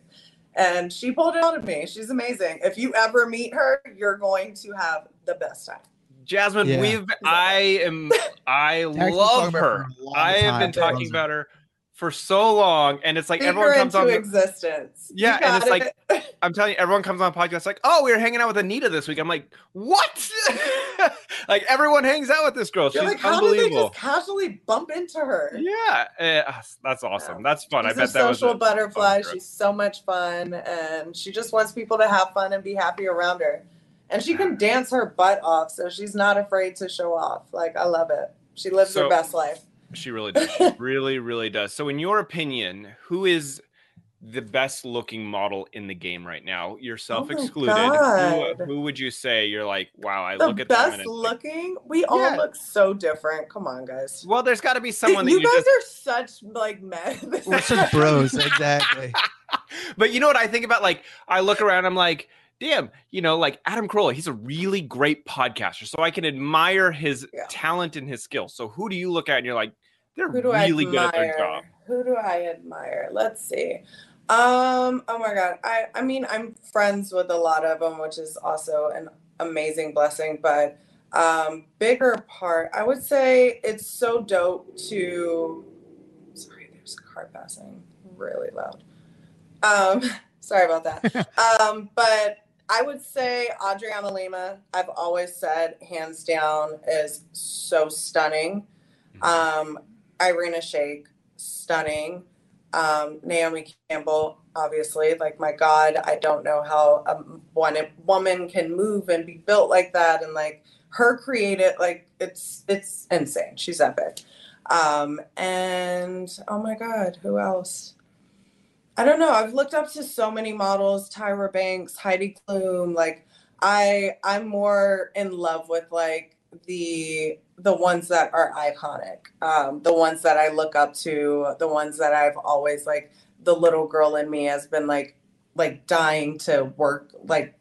Speaker 4: And she pulled it out of me. She's amazing. If you ever meet her, you're going to have the best time.
Speaker 2: Jasmine, yeah. we've I am I love her. I have been talking about her for so long, and it's like
Speaker 4: Speak
Speaker 2: everyone comes on
Speaker 4: existence.
Speaker 2: Yeah, and it's it. like I'm telling you, everyone comes on podcast like, "Oh, we were hanging out with Anita this week." I'm like, "What?" like everyone hangs out with this girl.
Speaker 4: You're
Speaker 2: She's
Speaker 4: like, how did they just casually bump into her?
Speaker 2: Yeah, eh, that's awesome. That's fun.
Speaker 4: She's
Speaker 2: I bet
Speaker 4: a
Speaker 2: that was
Speaker 4: social
Speaker 2: a
Speaker 4: butterfly. She's so much fun, and she just wants people to have fun and be happy around her. And she can dance her butt off, so she's not afraid to show off. Like I love it. She lives
Speaker 2: So-
Speaker 4: her best life.
Speaker 2: She really does. She really, really does. So, in your opinion, who is the best looking model in the game right now? Oh Yourself
Speaker 4: Oh
Speaker 2: excluded. Who, uh, who would you say you're like, wow, I
Speaker 4: The
Speaker 2: look at them and
Speaker 4: best
Speaker 2: it's like-
Speaker 4: looking. We all
Speaker 2: Yeah.
Speaker 4: look so different. Come on, guys.
Speaker 2: well, there's got to be someone that
Speaker 4: you
Speaker 2: you,
Speaker 4: guys
Speaker 2: just.
Speaker 4: are such like men.
Speaker 3: We're such bros, exactly.
Speaker 2: but you know what I think about? Like, I look around, I'm like, damn, you know, like Adam Carolla, he's a really great podcaster. So I can admire his
Speaker 4: Yeah.
Speaker 2: talent and his skills. So who do you look at and you're like, they're
Speaker 4: Who do
Speaker 2: really
Speaker 4: I
Speaker 2: good
Speaker 4: admire?
Speaker 2: at their job?
Speaker 4: Who do I admire? Let's see. Um, oh my god. I I mean, I'm friends with a lot of them, which is also an amazing blessing, but um bigger part, I would say it's so dope to sorry, there's a car passing really loud. Um, sorry about that. um, but I would say Adriana Lima, I've always said hands down is so stunning. Um, Irina Shayk, stunning. Um, Naomi Campbell, obviously, like my God, I don't know how a one woman can move and be built like that, and like her creative, like it's it's insane. She's epic. Um, and oh my God, who else? I don't know. I've looked up to so many models: Tyra Banks, Heidi Klum. Like, I I'm more in love with like the the ones that are iconic, um, the ones that I look up to, the ones that I've always like. The little girl in me has been like like dying to work, like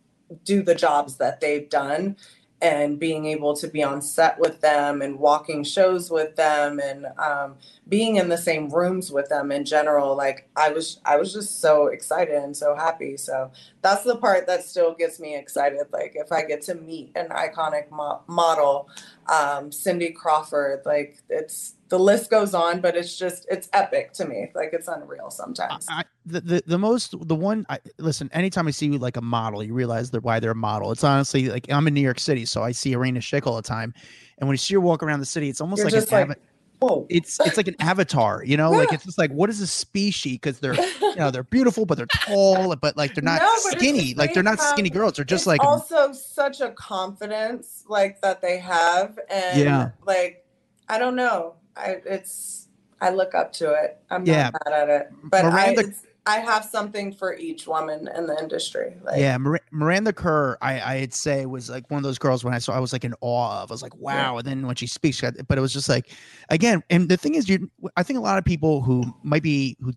Speaker 4: do the jobs that they've done, and being able to be on set with them and walking shows with them and um, being in the same rooms with them in general like i was i was just so excited and so happy. So that's the part that still gets me excited. Like if i get to meet an iconic mo- model um, cindy crawford like it's the list goes on but it's just it's epic to me. Like it's unreal sometimes.
Speaker 3: I, the, the the most the one I listen anytime I see like a model you realize that why they're a model. It's honestly like I'm in New York City so I see Irina Shayk all the time. And when you see her walk around the city it's almost
Speaker 4: You're
Speaker 3: like an
Speaker 4: like,
Speaker 3: ava-
Speaker 4: whoa.
Speaker 3: it's it's like an avatar you know? Like it's just like what is a species? Because they're you know they're beautiful but they're tall but like they're not
Speaker 4: No,
Speaker 3: skinny. like they're
Speaker 4: they
Speaker 3: not skinny girls they're just like
Speaker 4: also such a confidence like that they have. And
Speaker 3: Yeah.
Speaker 4: like i don't know i it's i look up to it i'm
Speaker 3: Yeah.
Speaker 4: not mad at it but
Speaker 3: Miranda-
Speaker 4: i i have something for each woman in the industry like
Speaker 3: yeah, Mir- Miranda Kerr, I I'd say was like one of those girls when I saw I was like in awe of. I was like, wow. And then when she speaks, she got- but it was just like, again, and the thing is, you, I think a lot of people who might be who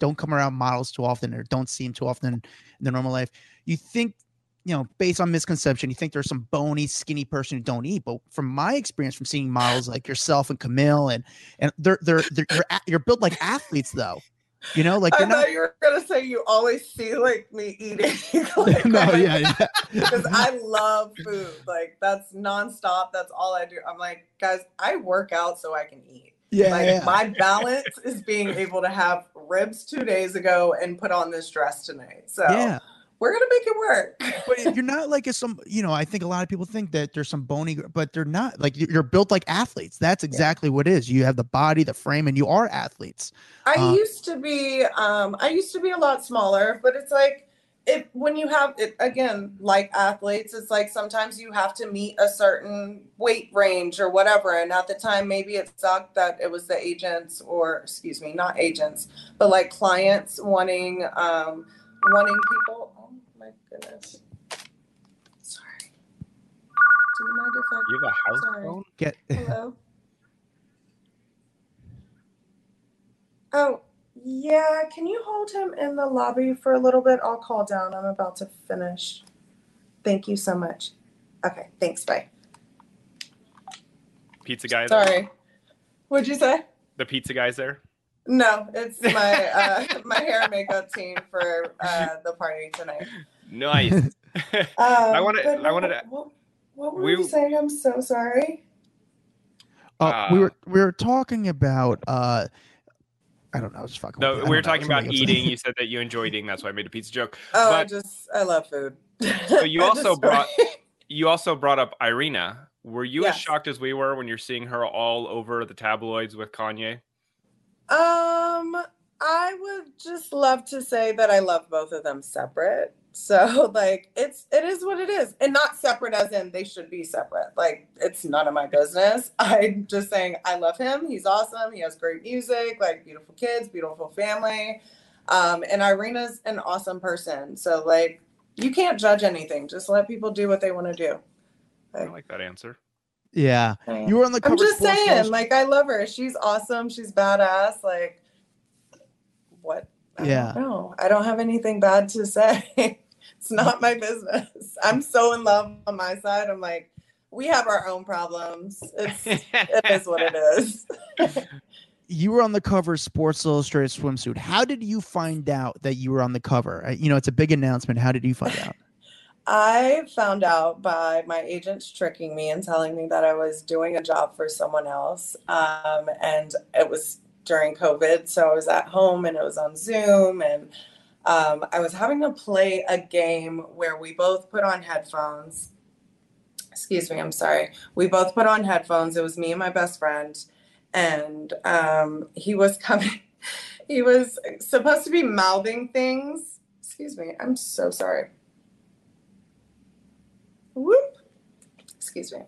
Speaker 3: don't come around models too often or don't see them too often in their normal life, you think. You know, based on misconception, you think there's some bony, skinny person who don't eat. But from my experience, from seeing models like yourself and Camille, and and they're they're they're you're, you're built like athletes, though. You know, like
Speaker 4: i
Speaker 3: they're not.
Speaker 4: thought you were gonna say you always see like me eating like,
Speaker 3: no,
Speaker 4: on my-
Speaker 3: yeah, yeah.
Speaker 4: because I love food. Like that's nonstop. That's all I do. I'm like, guys, I work out so I can eat.
Speaker 3: yeah,
Speaker 4: Like
Speaker 3: yeah.
Speaker 4: my balance is being able to have ribs two days ago and put on this dress tonight. So
Speaker 3: yeah.
Speaker 4: We're gonna make it work.
Speaker 3: but you're not like a some you know i think a lot of people think that there's some bony but they're not like you're built like athletes that's exactly what it is you have the body the frame and you are athletes
Speaker 4: I
Speaker 3: Uh,
Speaker 4: used to be um I used to be a lot smaller, but it's like it when you have it again, like athletes, it's like sometimes you have to meet a certain weight range or whatever. And at the time maybe it sucked that it was the agents or excuse me, not agents, but like clients wanting um wanting people my goodness. Sorry. Do you mind if I
Speaker 2: You have a house
Speaker 4: Sorry.
Speaker 2: phone?
Speaker 3: get
Speaker 4: Hello. Oh, yeah. Can you hold him in the lobby for a little bit? I'll call down. I'm about to finish. Thank you so much. Okay, thanks. Bye.
Speaker 2: Pizza guy there?
Speaker 4: Sorry. What'd you say?
Speaker 2: The pizza guy's there?
Speaker 4: No, it's my uh, my hair and makeup team for uh, the party tonight.
Speaker 2: Nice.
Speaker 4: Um,
Speaker 2: wanted-
Speaker 4: but
Speaker 2: I wanted to-
Speaker 4: What, what were
Speaker 2: we-
Speaker 4: you saying? I'm so sorry.
Speaker 3: uh, we
Speaker 2: Uh,
Speaker 3: were we were talking about uh i don't know just fucking
Speaker 2: no,
Speaker 3: with you. I
Speaker 2: we were talking about eating. You said that you enjoy eating. That's why I made a pizza joke.
Speaker 4: Oh, I just I love food.
Speaker 2: So you also brought- You also brought up Irina, Were you
Speaker 4: Yes.
Speaker 2: as shocked as we were when you're seeing her all over the tabloids with Kanye?
Speaker 4: Um, I would just love to say that I love both of them separate. So like it's it is what it is. And not separate as in they should be separate. Like it's none of my business. I'm just saying I love him. He's awesome. He has great music, like beautiful kids, beautiful family. Um, and Irina's an awesome person. So like you can't judge anything. Just let people do what they want to do.
Speaker 2: I like that answer.
Speaker 3: Yeah. You were on the cover.
Speaker 4: I'm just saying, like I love her. She's awesome. She's badass. Like what? I
Speaker 3: Yeah.
Speaker 4: don't. I don't have anything bad to say. it's not my business. I'm so in love on my side. I'm like, we have our own problems. It's it is what it is.
Speaker 3: you were on the cover of Sports Illustrated swimsuit. How did you find out that you were on the cover? Uh, You know, it's a big announcement. How did you find out?
Speaker 4: I found out by my agents tricking me and telling me that I was doing a job for someone else. Um, and it was during COVID. So I was at home and it was on Zoom. And um, I was having to play a game where we both put on headphones. Excuse me, I'm sorry. We both put on headphones. It was me and my best friend. And um, he was coming, he was supposed to be mouthing things. Excuse me, I'm so sorry. Whoop. Excuse me.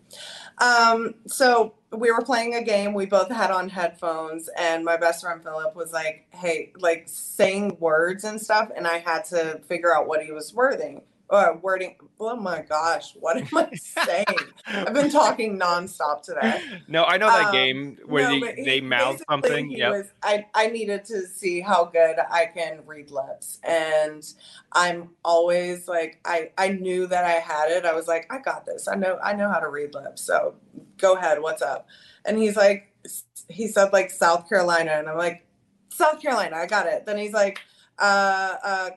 Speaker 4: Um, so we were playing a game. We both had on headphones, and my best friend Philip was like, "Hey, like saying words and stuff," and I had to figure out what he was wording. Uh, wording. Oh my gosh, what am I saying? I've been talking nonstop today.
Speaker 2: No, I know that
Speaker 4: Um,
Speaker 2: game where
Speaker 4: no,
Speaker 2: they,
Speaker 4: he-
Speaker 2: they mouth something. Yeah.
Speaker 4: I, I needed to see how good I can read lips. And I'm always like I, I knew that I had it. I was like, I got this. I know I know how to read lips. So go ahead, what's up? And he's like he said like South Carolina and I'm like, South Carolina, I got it. Then he's like, uh uh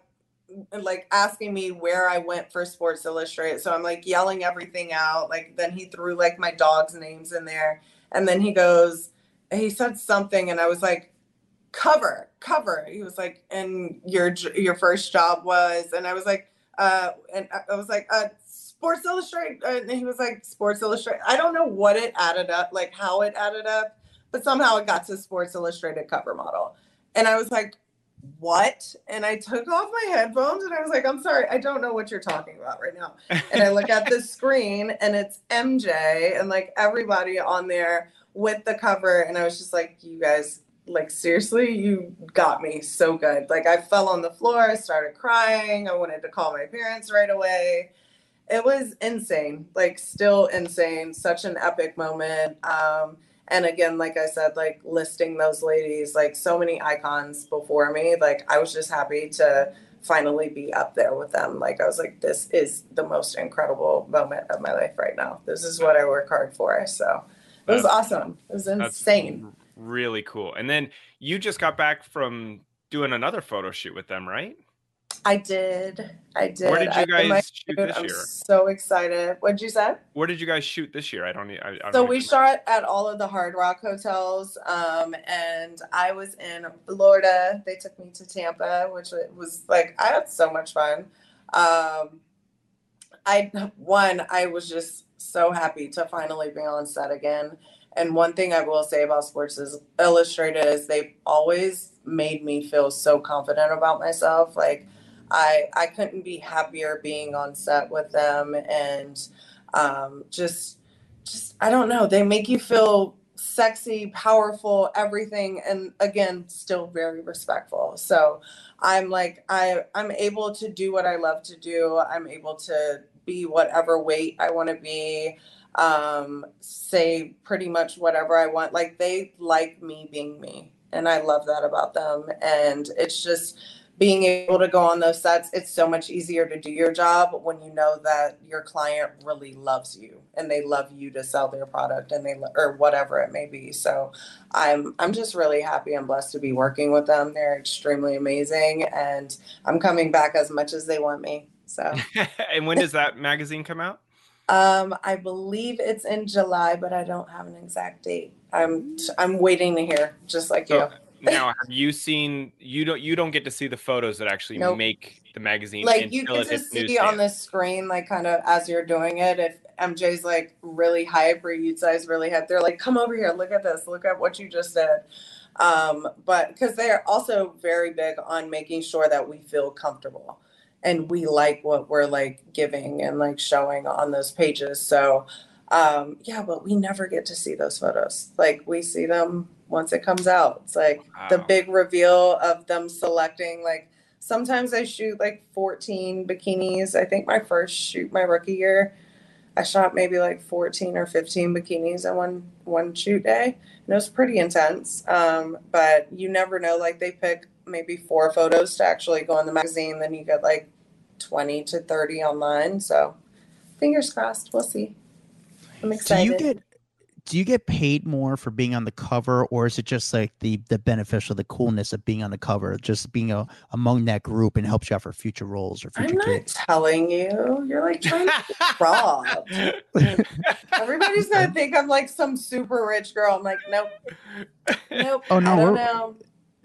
Speaker 4: like asking me where I went for Sports Illustrated. So I'm like yelling everything out. Like then he threw like my dog's names in there. And then he goes, he said something, and I was like, cover, cover. He was like, and your your first job was, and I was like, uh, and I- was like, uh, Sports Illustrated, and he was like, Sports Illustrated. I don't know what it added up, like how it added up, but somehow it got to Sports Illustrated cover model, and I was like, what? And I took off my headphones, and I was like, I'm sorry, I don't know what you're talking about right now. And I look at the screen and it's MJ and like everybody on there with the cover. And I was just like you guys like seriously you got me so good. Like I fell on the floor I started crying I wanted to call my parents right away. It was insane like still insane such an epic moment. Um and again like I said like listing those ladies like so many icons before me like I was just happy to finally be up there with them. Like I was like, this is the most incredible moment of my life right now. This is what I work hard for. So it was
Speaker 2: That's-
Speaker 4: awesome. It was insane.
Speaker 2: Really cool. And then you just got back from doing another photo shoot with them, right?
Speaker 4: I did. I did.
Speaker 2: Where did you guys shoot, this
Speaker 4: I'm
Speaker 2: year?
Speaker 4: so excited. What'd you say?
Speaker 2: Where did you guys shoot this year? I don't. I, I don't
Speaker 4: So we shot at all of the Hard Rock hotels, um, and I was in Florida. They took me to Tampa, which wa- was like I had so much fun. Um, I one, I was just so happy to finally be on set again. And one thing I will say about Sports is Illustrated is they've always made me feel so confident about myself. Like I I couldn't be happier being on set with them and um, just just I don't know. They make you feel sexy, powerful, everything, and again, still very respectful. So I'm like I I'm able to do what I love to do. I'm able to be whatever weight I want to be. Um, say pretty much whatever I want. Like they like me being me, and I love that about them. And it's just being able to go on those sets, it's so much easier to do your job when you know that your client really loves you and they love you to sell their product and they or whatever it may be. So I'm I'm just really happy and blessed to be working with them. They're extremely amazing and I'm coming back as much as they want me. So
Speaker 2: and when does that magazine come out?
Speaker 4: um I believe it's in July, but I don't have an exact date. I'm I'm waiting to hear, just like you.
Speaker 2: Now have you seen you don't you don't get to see the photos that actually
Speaker 4: Nope.
Speaker 2: make the magazine
Speaker 4: like you
Speaker 2: can
Speaker 4: get
Speaker 2: it
Speaker 4: to
Speaker 2: hits
Speaker 4: see on the screen like kind of as you're doing it if mj's like really hype or you guys really hype they're like come over here look at this look at what you just did. Um but because they're also very big on making sure that we feel comfortable and we like what we're like giving and like showing on those pages. So um yeah but we never get to see those photos. Like we see them once it comes out it's like the big reveal of them selecting like sometimes I shoot like 14 bikinis. I think my first shoot my rookie year, I shot maybe like 14 or 15 bikinis in one one shoot day. And it was pretty intense. Um, but you never know, like they pick maybe four photos to actually go in the magazine, then you get like 20 to 30 online. So fingers crossed, we'll see. I'm
Speaker 3: Do
Speaker 4: excited.
Speaker 3: you get do you get paid more for being on the cover, or is it just like the the beneficial, the coolness of being on the cover, just being a, among that group and helps you out for future roles or
Speaker 4: I'm not
Speaker 3: gigs?
Speaker 4: telling you. You're like trying to robbed. Everybody's gonna think I'm like some super rich girl. I'm like, nope, nope.
Speaker 3: Oh, no,
Speaker 4: I don't know.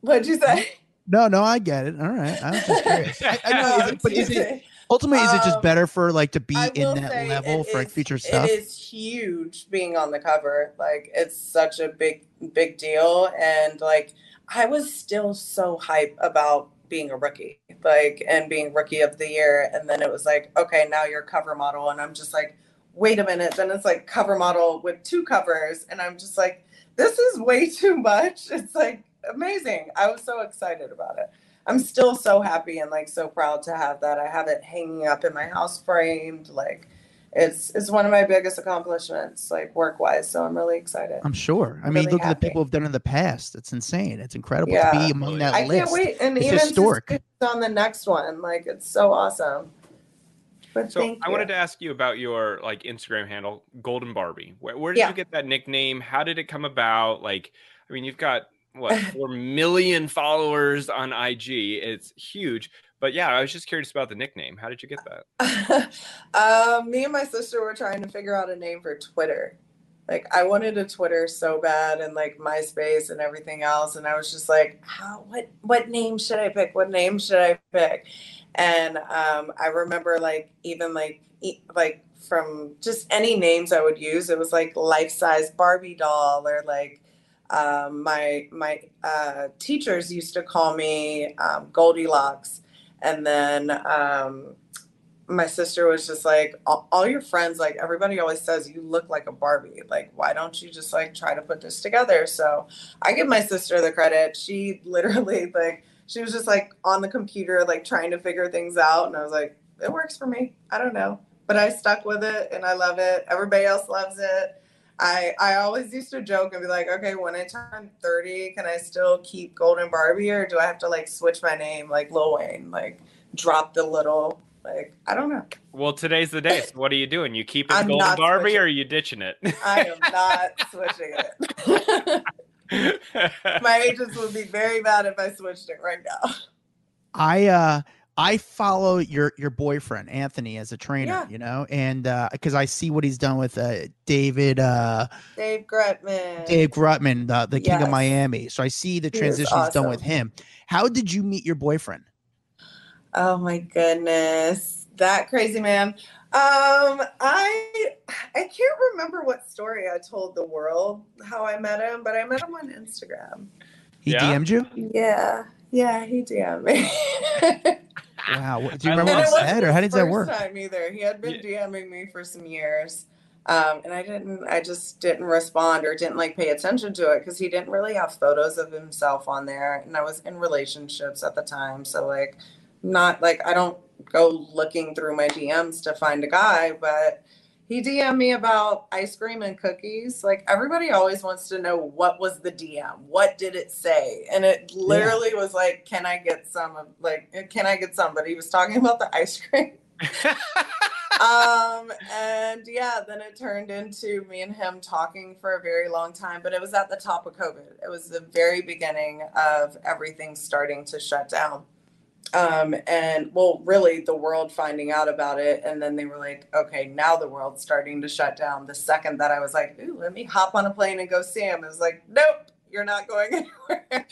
Speaker 4: What'd you say?
Speaker 3: No, no, I get it. All right, I'm just curious. I, I know,
Speaker 4: No,
Speaker 3: is oh, it, but is it Ultimately is it just
Speaker 4: Um,
Speaker 3: better for like to be in that level for like
Speaker 4: is-
Speaker 3: future stuff?
Speaker 4: It is huge being on the cover. Like it's such a big, big deal. And like I was still so hype about being a rookie, like and being rookie of the year. And then it was like, okay, now you're cover model. And I'm just like, wait a minute. Then it's like cover model with two covers. And I'm just like, this is way too much. It's like amazing. I was so excited about it. I'm still so happy and like so proud to have that. I have it hanging up in my house framed. Like it's it's one of my biggest accomplishments, like work wise. So I'm really excited.
Speaker 3: I'm sure. I mean,
Speaker 4: really
Speaker 3: look at the people who've done in the past. It's insane. It's incredible to be among that
Speaker 4: I
Speaker 3: list.
Speaker 4: can't wait. And
Speaker 3: It's
Speaker 4: even
Speaker 3: historic.
Speaker 4: on the next one. Like it's so awesome. But
Speaker 2: So I wanted to ask you about your like Instagram handle, Golden Barbie. Where, where did
Speaker 4: Yeah.
Speaker 2: you get that nickname? How did it come about? Like, I mean, you've got what four million followers on IG. It's huge. But yeah, I was just curious about the nickname. How did you get that?
Speaker 4: um, me and my sister were trying to figure out a name for Twitter. Like I wanted a Twitter so bad and like MySpace and everything else. And I was just like, how what what name should I pick? What name should I pick? And um, I remember like even like e- like from just any names I would use, it was like life size Barbie doll or like um, my my uh, teachers used to call me um, Goldilocks, and then um, my sister was just like, all, all your friends, like everybody always says, you look like a Barbie. Like, why don't you just like try to put this together? So I give my sister the credit. She literally like she was just like on the computer like trying to figure things out, and I was like, it works for me. I don't know, but I stuck with it and I love it. Everybody else loves it. I I always used to joke and be like, okay, when I turn 30, can I still keep Golden Barbie or do I have to like switch my name like Lil Wayne, like drop the little like I don't know.
Speaker 2: Well, today's the day. So what are you doing? You keeping
Speaker 4: I'm
Speaker 2: Golden Barbie
Speaker 4: switching.
Speaker 2: or are you ditching it?
Speaker 4: I am not switching it. my agents would be very mad if I switched it right now.
Speaker 3: I uh I follow your your boyfriend Anthony as a trainer,
Speaker 4: Yeah.
Speaker 3: you know, and uh because I see what he's done with uh David uh
Speaker 4: Dave Grutman.
Speaker 3: Dave Grutman, the, the King of Miami. So I see the
Speaker 4: He is
Speaker 3: transition he's done with him. How did you meet your boyfriend?
Speaker 4: Oh my goodness. That crazy man. Um I I can't remember what story I told the world how I met him, but I met him on Instagram.
Speaker 3: He
Speaker 2: Yeah?
Speaker 3: DM'd you?
Speaker 4: Yeah. Yeah, he DM'd me.
Speaker 3: Wow. Do you remember what
Speaker 2: that.
Speaker 3: he said or how did that
Speaker 4: first
Speaker 3: work?
Speaker 4: time either. He had been DMing me for some years. Um, and I didn't I just didn't respond or didn't like pay attention to it because he didn't really have photos of himself on there. And I was in relationships at the time. So like not like I don't go looking through my DMs to find a guy, but he DM'd me about ice cream and cookies. Like everybody always wants to know what was the DM? What did it say? And it literally was like, can I get some of like can I get some? But he was talking about the ice cream. um and yeah, then it turned into me and him talking for a very long time, but it was at the top of COVID. It was the very beginning of everything starting to shut down um and well really the world finding out about it and then they were like okay now the world's starting to shut down the second that i was like ooh let me hop on a plane and go see him it was like nope You're not going anywhere.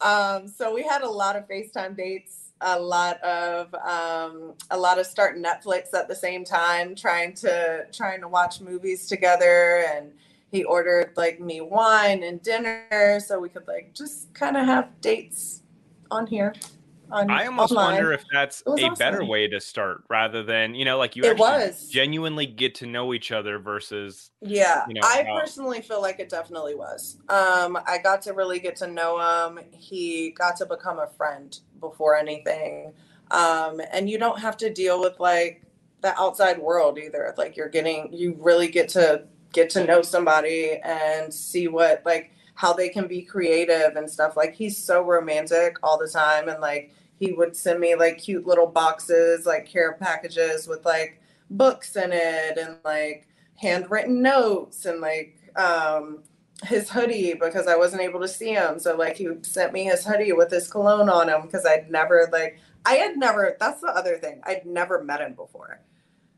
Speaker 4: um, so we had a lot of FaceTime dates, a lot of um, a lot of starting Netflix at the same time, trying to trying to watch movies together and he ordered like me wine and dinner so we could like just kind of have dates on here on
Speaker 2: I almost
Speaker 4: online.
Speaker 2: wonder if that's a better way to start rather than, you know, like you
Speaker 4: It was.
Speaker 2: genuinely get to know each other versus
Speaker 4: Yeah,
Speaker 2: you know,
Speaker 4: I
Speaker 2: uh,
Speaker 4: personally feel like it definitely was. Um, I got to really get to know him. He got to become a friend before anything. Um, and you don't have to deal with like the outside world either. Like you're getting, you really get to get to know somebody and see what like how they can be creative and stuff. Like he's so romantic all the time, and like he would send me like cute little boxes, like care packages with like books in it and like handwritten notes and like um his hoodie because I wasn't able to see him. So like he sent me his hoodie with his cologne on him because I'd never like I had never that's the other thing. I'd never met him before.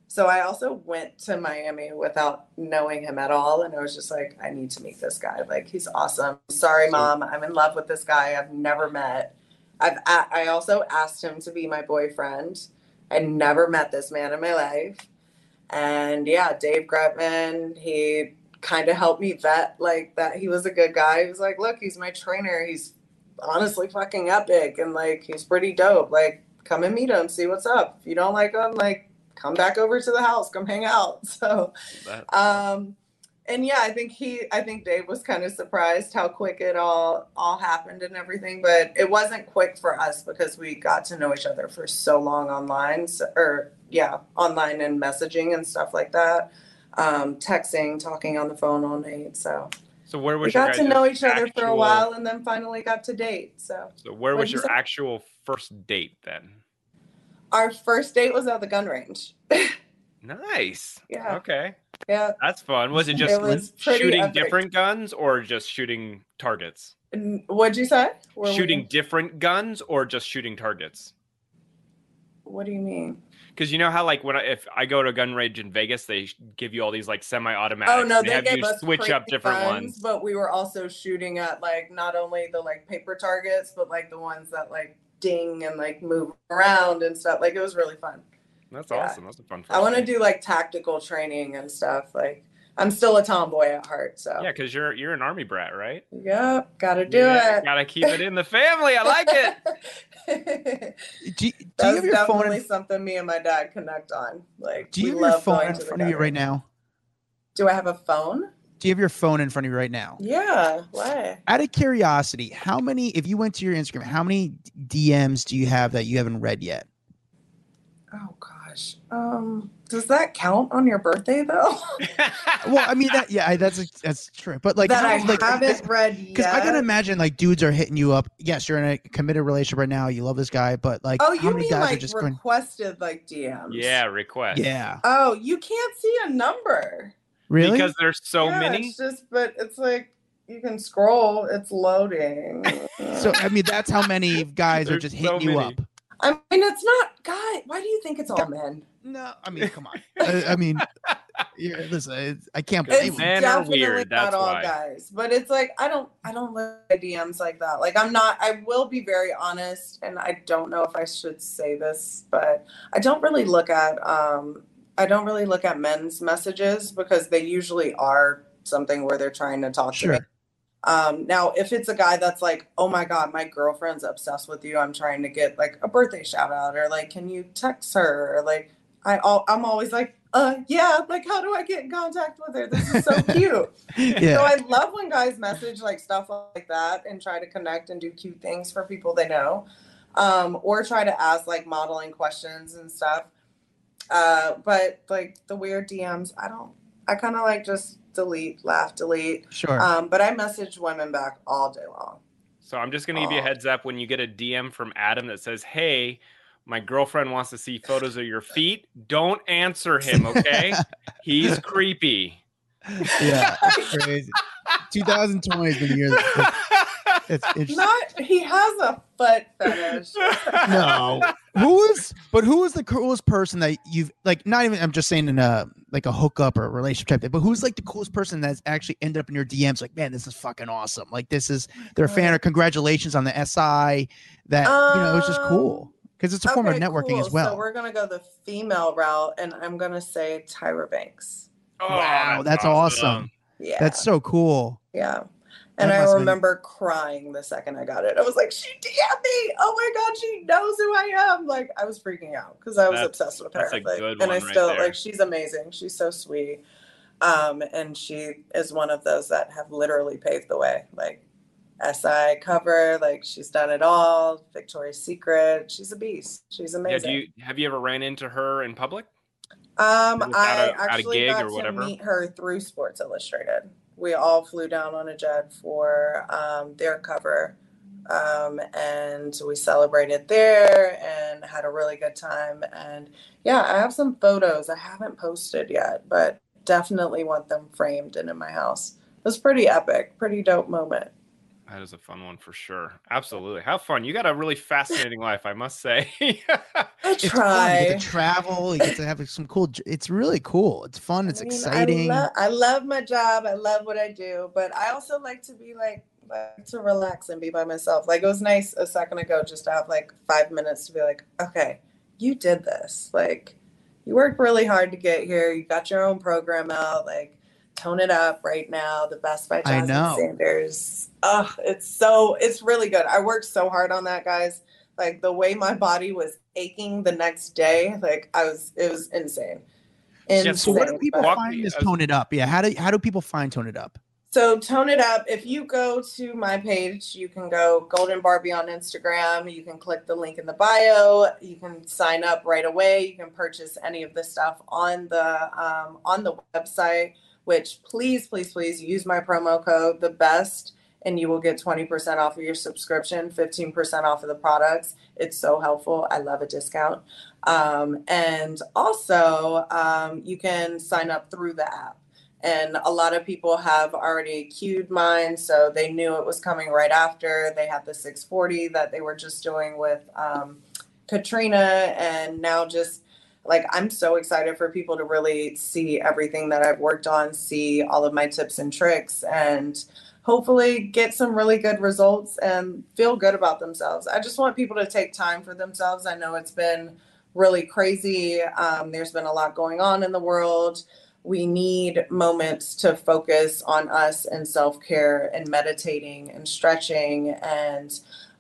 Speaker 4: So I also went to Miami without knowing him at all and I was just like I need to meet this guy. Like he's awesome. Sorry mom, I'm in love with this guy I've never met. I've a- I also asked him to be my boyfriend. I never met this man in my life. And yeah, Dave Grutman, he kind of helped me vet like that he was a good guy. He was like, look, he's my trainer. He's honestly fucking epic and like he's pretty dope. Like, come and meet him, see what's up. If you don't like him, like come back over to the house, come hang out. So um and yeah, I think he I think Dave was kind of surprised how quick it all all happened and everything, but it wasn't quick for us because we got to know each other for so long online so, or yeah, online and messaging and stuff like that. Um texting, talking on the phone all night. So
Speaker 2: so where was
Speaker 4: we
Speaker 2: your
Speaker 4: got to know each other for a while and then finally got to date. So
Speaker 2: So where was your
Speaker 4: say?
Speaker 2: actual first date then?
Speaker 4: our first date was at the gun range.
Speaker 2: Nice.
Speaker 4: Yeah.
Speaker 2: Okay.
Speaker 4: Yeah.
Speaker 2: That's fun. Was it just
Speaker 4: It was
Speaker 2: shooting
Speaker 4: epic.
Speaker 2: different guns or just shooting targets?
Speaker 4: What'd you say? Were we-
Speaker 2: shooting different guns or just shooting targets?
Speaker 4: what do you mean?
Speaker 2: Because you know how like when I, if I go to a gun range in Vegas, they give you all these like semi-automatic.
Speaker 4: Oh no,
Speaker 2: they,
Speaker 4: they,
Speaker 2: have
Speaker 4: gave
Speaker 2: you
Speaker 4: us
Speaker 2: switch up different
Speaker 4: guns,
Speaker 2: ones.
Speaker 4: but we were also shooting at like not only the like paper targets, but like the ones that like ding and like move around and stuff. Like it was really fun.
Speaker 2: That's
Speaker 4: yeah.
Speaker 2: awesome. That's a fun.
Speaker 4: I want to do like tactical training and stuff. Like I'm still a tomboy at heart, so
Speaker 2: Yeah, because you're you're an army brat, right?
Speaker 4: yep, gotta do
Speaker 2: Yeah,
Speaker 4: it.
Speaker 2: Gotta keep it in the family. I like it.
Speaker 4: it.
Speaker 3: Do you, do you
Speaker 4: That's
Speaker 3: have your phone?
Speaker 4: definitely
Speaker 3: In,
Speaker 4: something me and my dad connect on. Like,
Speaker 3: do you have your phone in front of you right now?
Speaker 4: Do I have a phone?
Speaker 3: Do you have your phone in front of you right now?
Speaker 4: Yeah. Why?
Speaker 3: Out of curiosity, how many? If you went to your Instagram, how many DMs do you have that you haven't read yet?
Speaker 4: Oh gosh. Um, does that count on your birthday though?
Speaker 3: Well, I mean that. Yeah, I- that's that's true. But like,
Speaker 4: that
Speaker 3: how-
Speaker 4: I
Speaker 3: like,
Speaker 4: haven't read yet.
Speaker 3: Because I gotta imagine like dudes are hitting you up. Yes, you're in a committed relationship right now. You love this guy, but like,
Speaker 4: Oh,
Speaker 3: how
Speaker 4: you
Speaker 3: many
Speaker 4: mean
Speaker 3: guys
Speaker 4: like
Speaker 3: are just going?
Speaker 4: requested like DMs?
Speaker 2: yeah, request.
Speaker 3: Yeah,
Speaker 4: Oh, you can't see a number.
Speaker 3: really?
Speaker 2: Because there's so
Speaker 4: Yeah,
Speaker 2: many.
Speaker 4: It's just, but it's like you can scroll. It's loading.
Speaker 3: so I mean, that's how many guys are
Speaker 2: There's
Speaker 3: just
Speaker 2: so
Speaker 3: hitting you up.
Speaker 4: I mean, it's not guy. Why do you think it's all men?
Speaker 3: No, I mean, come on. I, I mean, yeah, listen, I can't blame
Speaker 4: It's.
Speaker 2: Men are
Speaker 4: definitely
Speaker 2: weird,
Speaker 4: not
Speaker 2: that's
Speaker 4: all
Speaker 2: why.
Speaker 4: guys, but it's like I don't, I don't look at DMs like that. Like I'm not. I will be very honest, and I don't know if I should say this, but I don't really look at. um I don't really look at men's messages because they usually are something where they're trying to talk to me. Um, now, if it's a guy that's like, oh my God, my girlfriend's obsessed with you, I'm trying to get like a birthday shout out, or like, can you text her? Or like, I, al- I'm always like, uh, yeah, like, how do I get in contact with her? This is so cute.
Speaker 3: yeah.
Speaker 4: So I love when guys message like stuff like that and try to connect and do cute things for people they know, um, or try to ask like modeling questions and stuff. Uh, but like the weird DMs, I don't. I kind of like just delete, laugh, delete.
Speaker 3: sure.
Speaker 4: Um, but I message women back all day long.
Speaker 2: So I'm just gonna give you a heads up when you get a DM from Adam that says, "Hey, my girlfriend wants to see photos of your feet." Don't answer him, okay? He's creepy.
Speaker 3: yeah, it's crazy. 2020 has been the year. That, it's interesting.
Speaker 4: Not he has a foot fetish.
Speaker 3: no who is but who is the coolest person that you've like not even i'm just saying in a like a hookup or a relationship type thing, but who's like the coolest person that's actually ended up in your DMs? Like, man, this is fucking awesome. Like, this is they're a fan or congratulations on the SI. That you know, it's just cool
Speaker 4: Um,
Speaker 3: because it's a form of networking
Speaker 4: cool.
Speaker 3: as well.
Speaker 4: So we're gonna go the female route, and I'm gonna say Tyra Banks.
Speaker 2: Oh,
Speaker 3: wow, that's awesome.
Speaker 4: Yeah,
Speaker 3: That's so cool.
Speaker 4: yeah. And
Speaker 3: That
Speaker 4: I
Speaker 3: must have been-
Speaker 4: remember crying the second I got it. I was like, "She DM'd me! Oh my god, she knows who I am!" Like I was freaking out because I was
Speaker 2: That's-
Speaker 4: obsessed with her.
Speaker 2: that's a
Speaker 4: like,
Speaker 2: good
Speaker 4: and I
Speaker 2: right
Speaker 4: still
Speaker 2: there.
Speaker 4: like she's amazing. She's so sweet, um, and she is one of those that have literally paved the way. Like SI cover, like she's done it all. Victoria's Secret, she's a beast. She's
Speaker 2: Yeah,
Speaker 4: amazing.
Speaker 2: do you have you ever ran into her in public?
Speaker 4: Um, I
Speaker 2: a-
Speaker 4: actually got to
Speaker 2: whatever?
Speaker 4: meet her through Sports Illustrated. We all flew down on a jet for um, their cover, um, and we celebrated there and had a really good time. And yeah, I have some photos I haven't posted yet, but definitely want them framed and in my house. It was pretty epic, pretty dope moment.
Speaker 2: That is a fun one for sure. Absolutely. Have fun. You got a really fascinating life, I must say.
Speaker 4: I
Speaker 3: It's fun. You
Speaker 4: try.
Speaker 3: get to travel. You get to have some cool. It's really cool. It's fun. It's
Speaker 4: I mean,
Speaker 3: exciting.
Speaker 4: I, lo- I love my job. I love what I do, but I also like to be like, like to relax and be by myself. Like it was nice a second ago just to have like five minutes to be like, okay, you did this. Like you worked really hard to get here. You got your own program out. Like tone it up right now. The best by
Speaker 3: I know.
Speaker 4: Sanders. Oh, it's so it's really good. I worked so hard on that, guys. Like the way my body was aching the next day, like I was, it was insane.
Speaker 2: Yeah,
Speaker 3: so what do people
Speaker 4: but-
Speaker 3: find
Speaker 2: me
Speaker 3: this tone it up? Yeah, how do how do people find tone it up?
Speaker 4: So tone it up. If you go to my page, you can go Golden Barbie on Instagram. You can click the link in the bio. You can sign up right away. You can purchase any of the stuff on the um, on the website. Which please, please, please use my promo code the best, and you will get twenty percent off of your subscription, fifteen percent off of the products. It's so helpful. I love a discount. Um, and also, um, you can sign up through the app and a lot of people have already queued mine so they knew it was coming right after they had the 640 that they were just doing with um, katrina and now just like i'm so excited for people to really see everything that i've worked on see all of my tips and tricks and hopefully get some really good results and feel good about themselves. I just want people to take time for themselves. I know it's been really crazy. Um, there's been a lot going on in the world. We need moments to focus on us and self-care and meditating and stretching and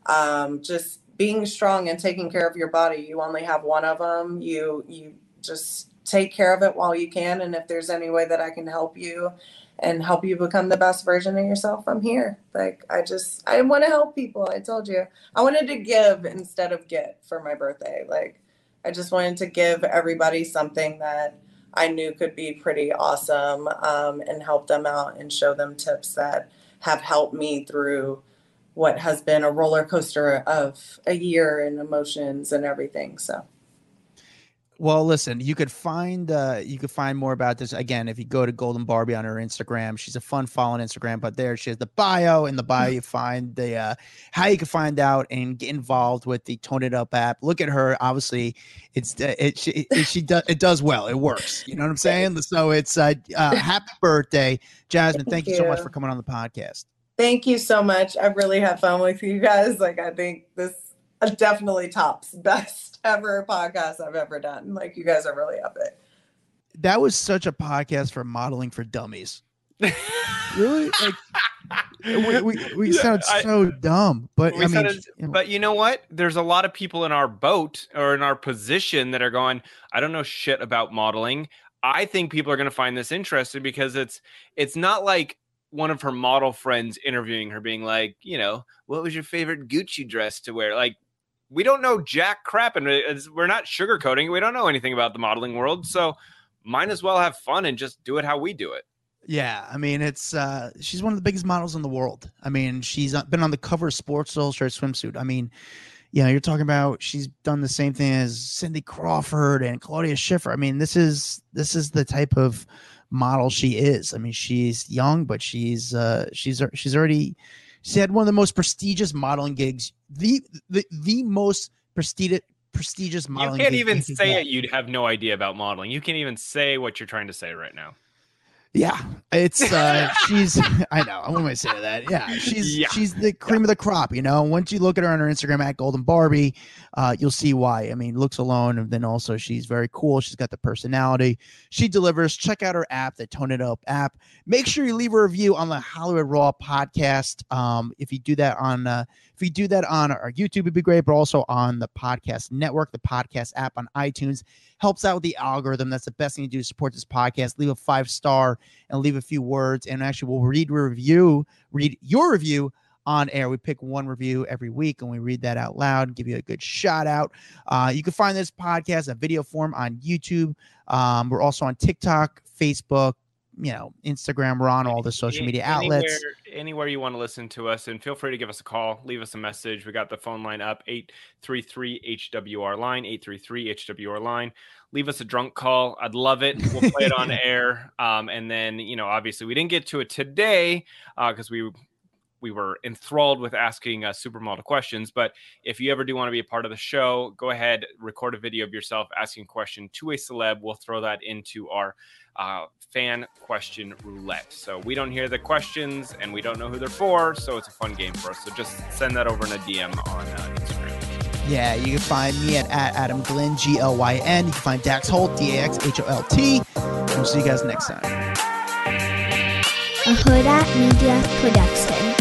Speaker 4: um, just being strong and taking care of your body. You only have one of them you you just take care of it while you can. And if there's any way that i can help you and help you become the best version of yourself i'm here. Like i just i want to help people i told you. I wanted to give instead of get for my birthday. Like i just wanted to give everybody something that I knew could be pretty awesome um, and help them out and show them tips that have helped me through what has been a roller coaster of a year and emotions and everything. So,
Speaker 3: Well, listen, you could find uh you could find more about this again if you go to Golden Barbie on her Instagram. She's a fun follow on Instagram, but there she has the bio. In the bio, you find the uh how you can find out and get involved with the Tone It Up app. Look at her. Obviously, it's uh, it she, it, she does it does well. It works. You know what I'm saying? So it's uh, uh happy birthday, Jasmine. Thank,
Speaker 4: Thank
Speaker 3: you so much for coming on the podcast.
Speaker 4: thank you so much. I really had fun with you guys. Like, I think this definitely tops best ever podcast I've ever done. Like, you guys are really epic.
Speaker 3: That was such a podcast for modeling for dummies. Really? Like we, we, we
Speaker 2: Yeah,
Speaker 3: sound
Speaker 2: I-
Speaker 3: so dumb, but
Speaker 2: We
Speaker 3: I mean,
Speaker 2: sounded-
Speaker 3: you know,
Speaker 2: But you know what? There's a lot of people in our boat or in our position that are going, I don't know shit about modeling. I think people are going to find this interesting because it's it's not like one of her model friends interviewing her being like, you know, what was your favorite Gucci dress to wear? Like we don't know jack crap and we're not sugarcoating. We don't know anything about the modeling world, so might as well have fun and just do it how we do it.
Speaker 3: Yeah, I mean, it's uh she's one of the biggest models in the world. I mean, she's been on the cover of Sports Illustrated swimsuit. I mean, you know, you're talking about she's done the same thing as Cindy Crawford and Claudia Schiffer. I mean, this is this is the type of model she is. I mean, she's young, but she's uh she's she's already she had one of the most prestigious modeling gigs, the the the most prestigious prestigious modeling.
Speaker 2: You
Speaker 3: can't
Speaker 2: even say
Speaker 3: get.
Speaker 2: it. You'd have no idea about modeling. You can't even say what you're trying to say right now.
Speaker 3: Yeah, it's uh she's I know. What am I saying to say that? Yeah, she's
Speaker 2: Yeah.
Speaker 3: she's the cream of the crop, you know. Once you look at her on her Instagram at Golden Barbie, uh, you'll see why. I mean, looks alone, and then also she's very cool. She's got the personality. She delivers. Check out her app, the Tone It Up app. Make sure you leave a review on the Hollywood Raw podcast. Um, if you do that on uh, you do that on our YouTube, it'd be great, but also on the podcast network, the podcast app on iTunes helps out with the algorithm. That's the best thing to do to support this podcast. Leave a five star and leave a few words, and actually we'll read review, read your review on air. We pick one review every week and we read that out loud, give you a good shout out. Uh, you can find this podcast in video form on YouTube. Um, we're also on TikTok, Facebook, you know, Instagram. We're on all the social media outlets.
Speaker 2: Anywhere, anywhere you want to listen to us, and feel free to give us a call, leave us a message. We got the phone line up 833 HWR line, 833 HWR line. Leave us a drunk call. I'd love it. We'll play it on air. Um, and then, you know, obviously we didn't get to it today because we we were enthralled with asking uh, supermodel questions. But if you ever do want to be a part of the show, go ahead, record a video of yourself asking a question to a celeb. We'll throw that into our uh, fan question roulette. So we don't hear the questions and we don't know who they're for. So it's a fun game for us. So just send that over in a DM on uh, Instagram.
Speaker 3: Yeah, you can find me at, at Adam Glyn, G L Y N. You can find Dax Holt, D A X H O L T. We'll see you guys next time.
Speaker 6: a Huda Media Production.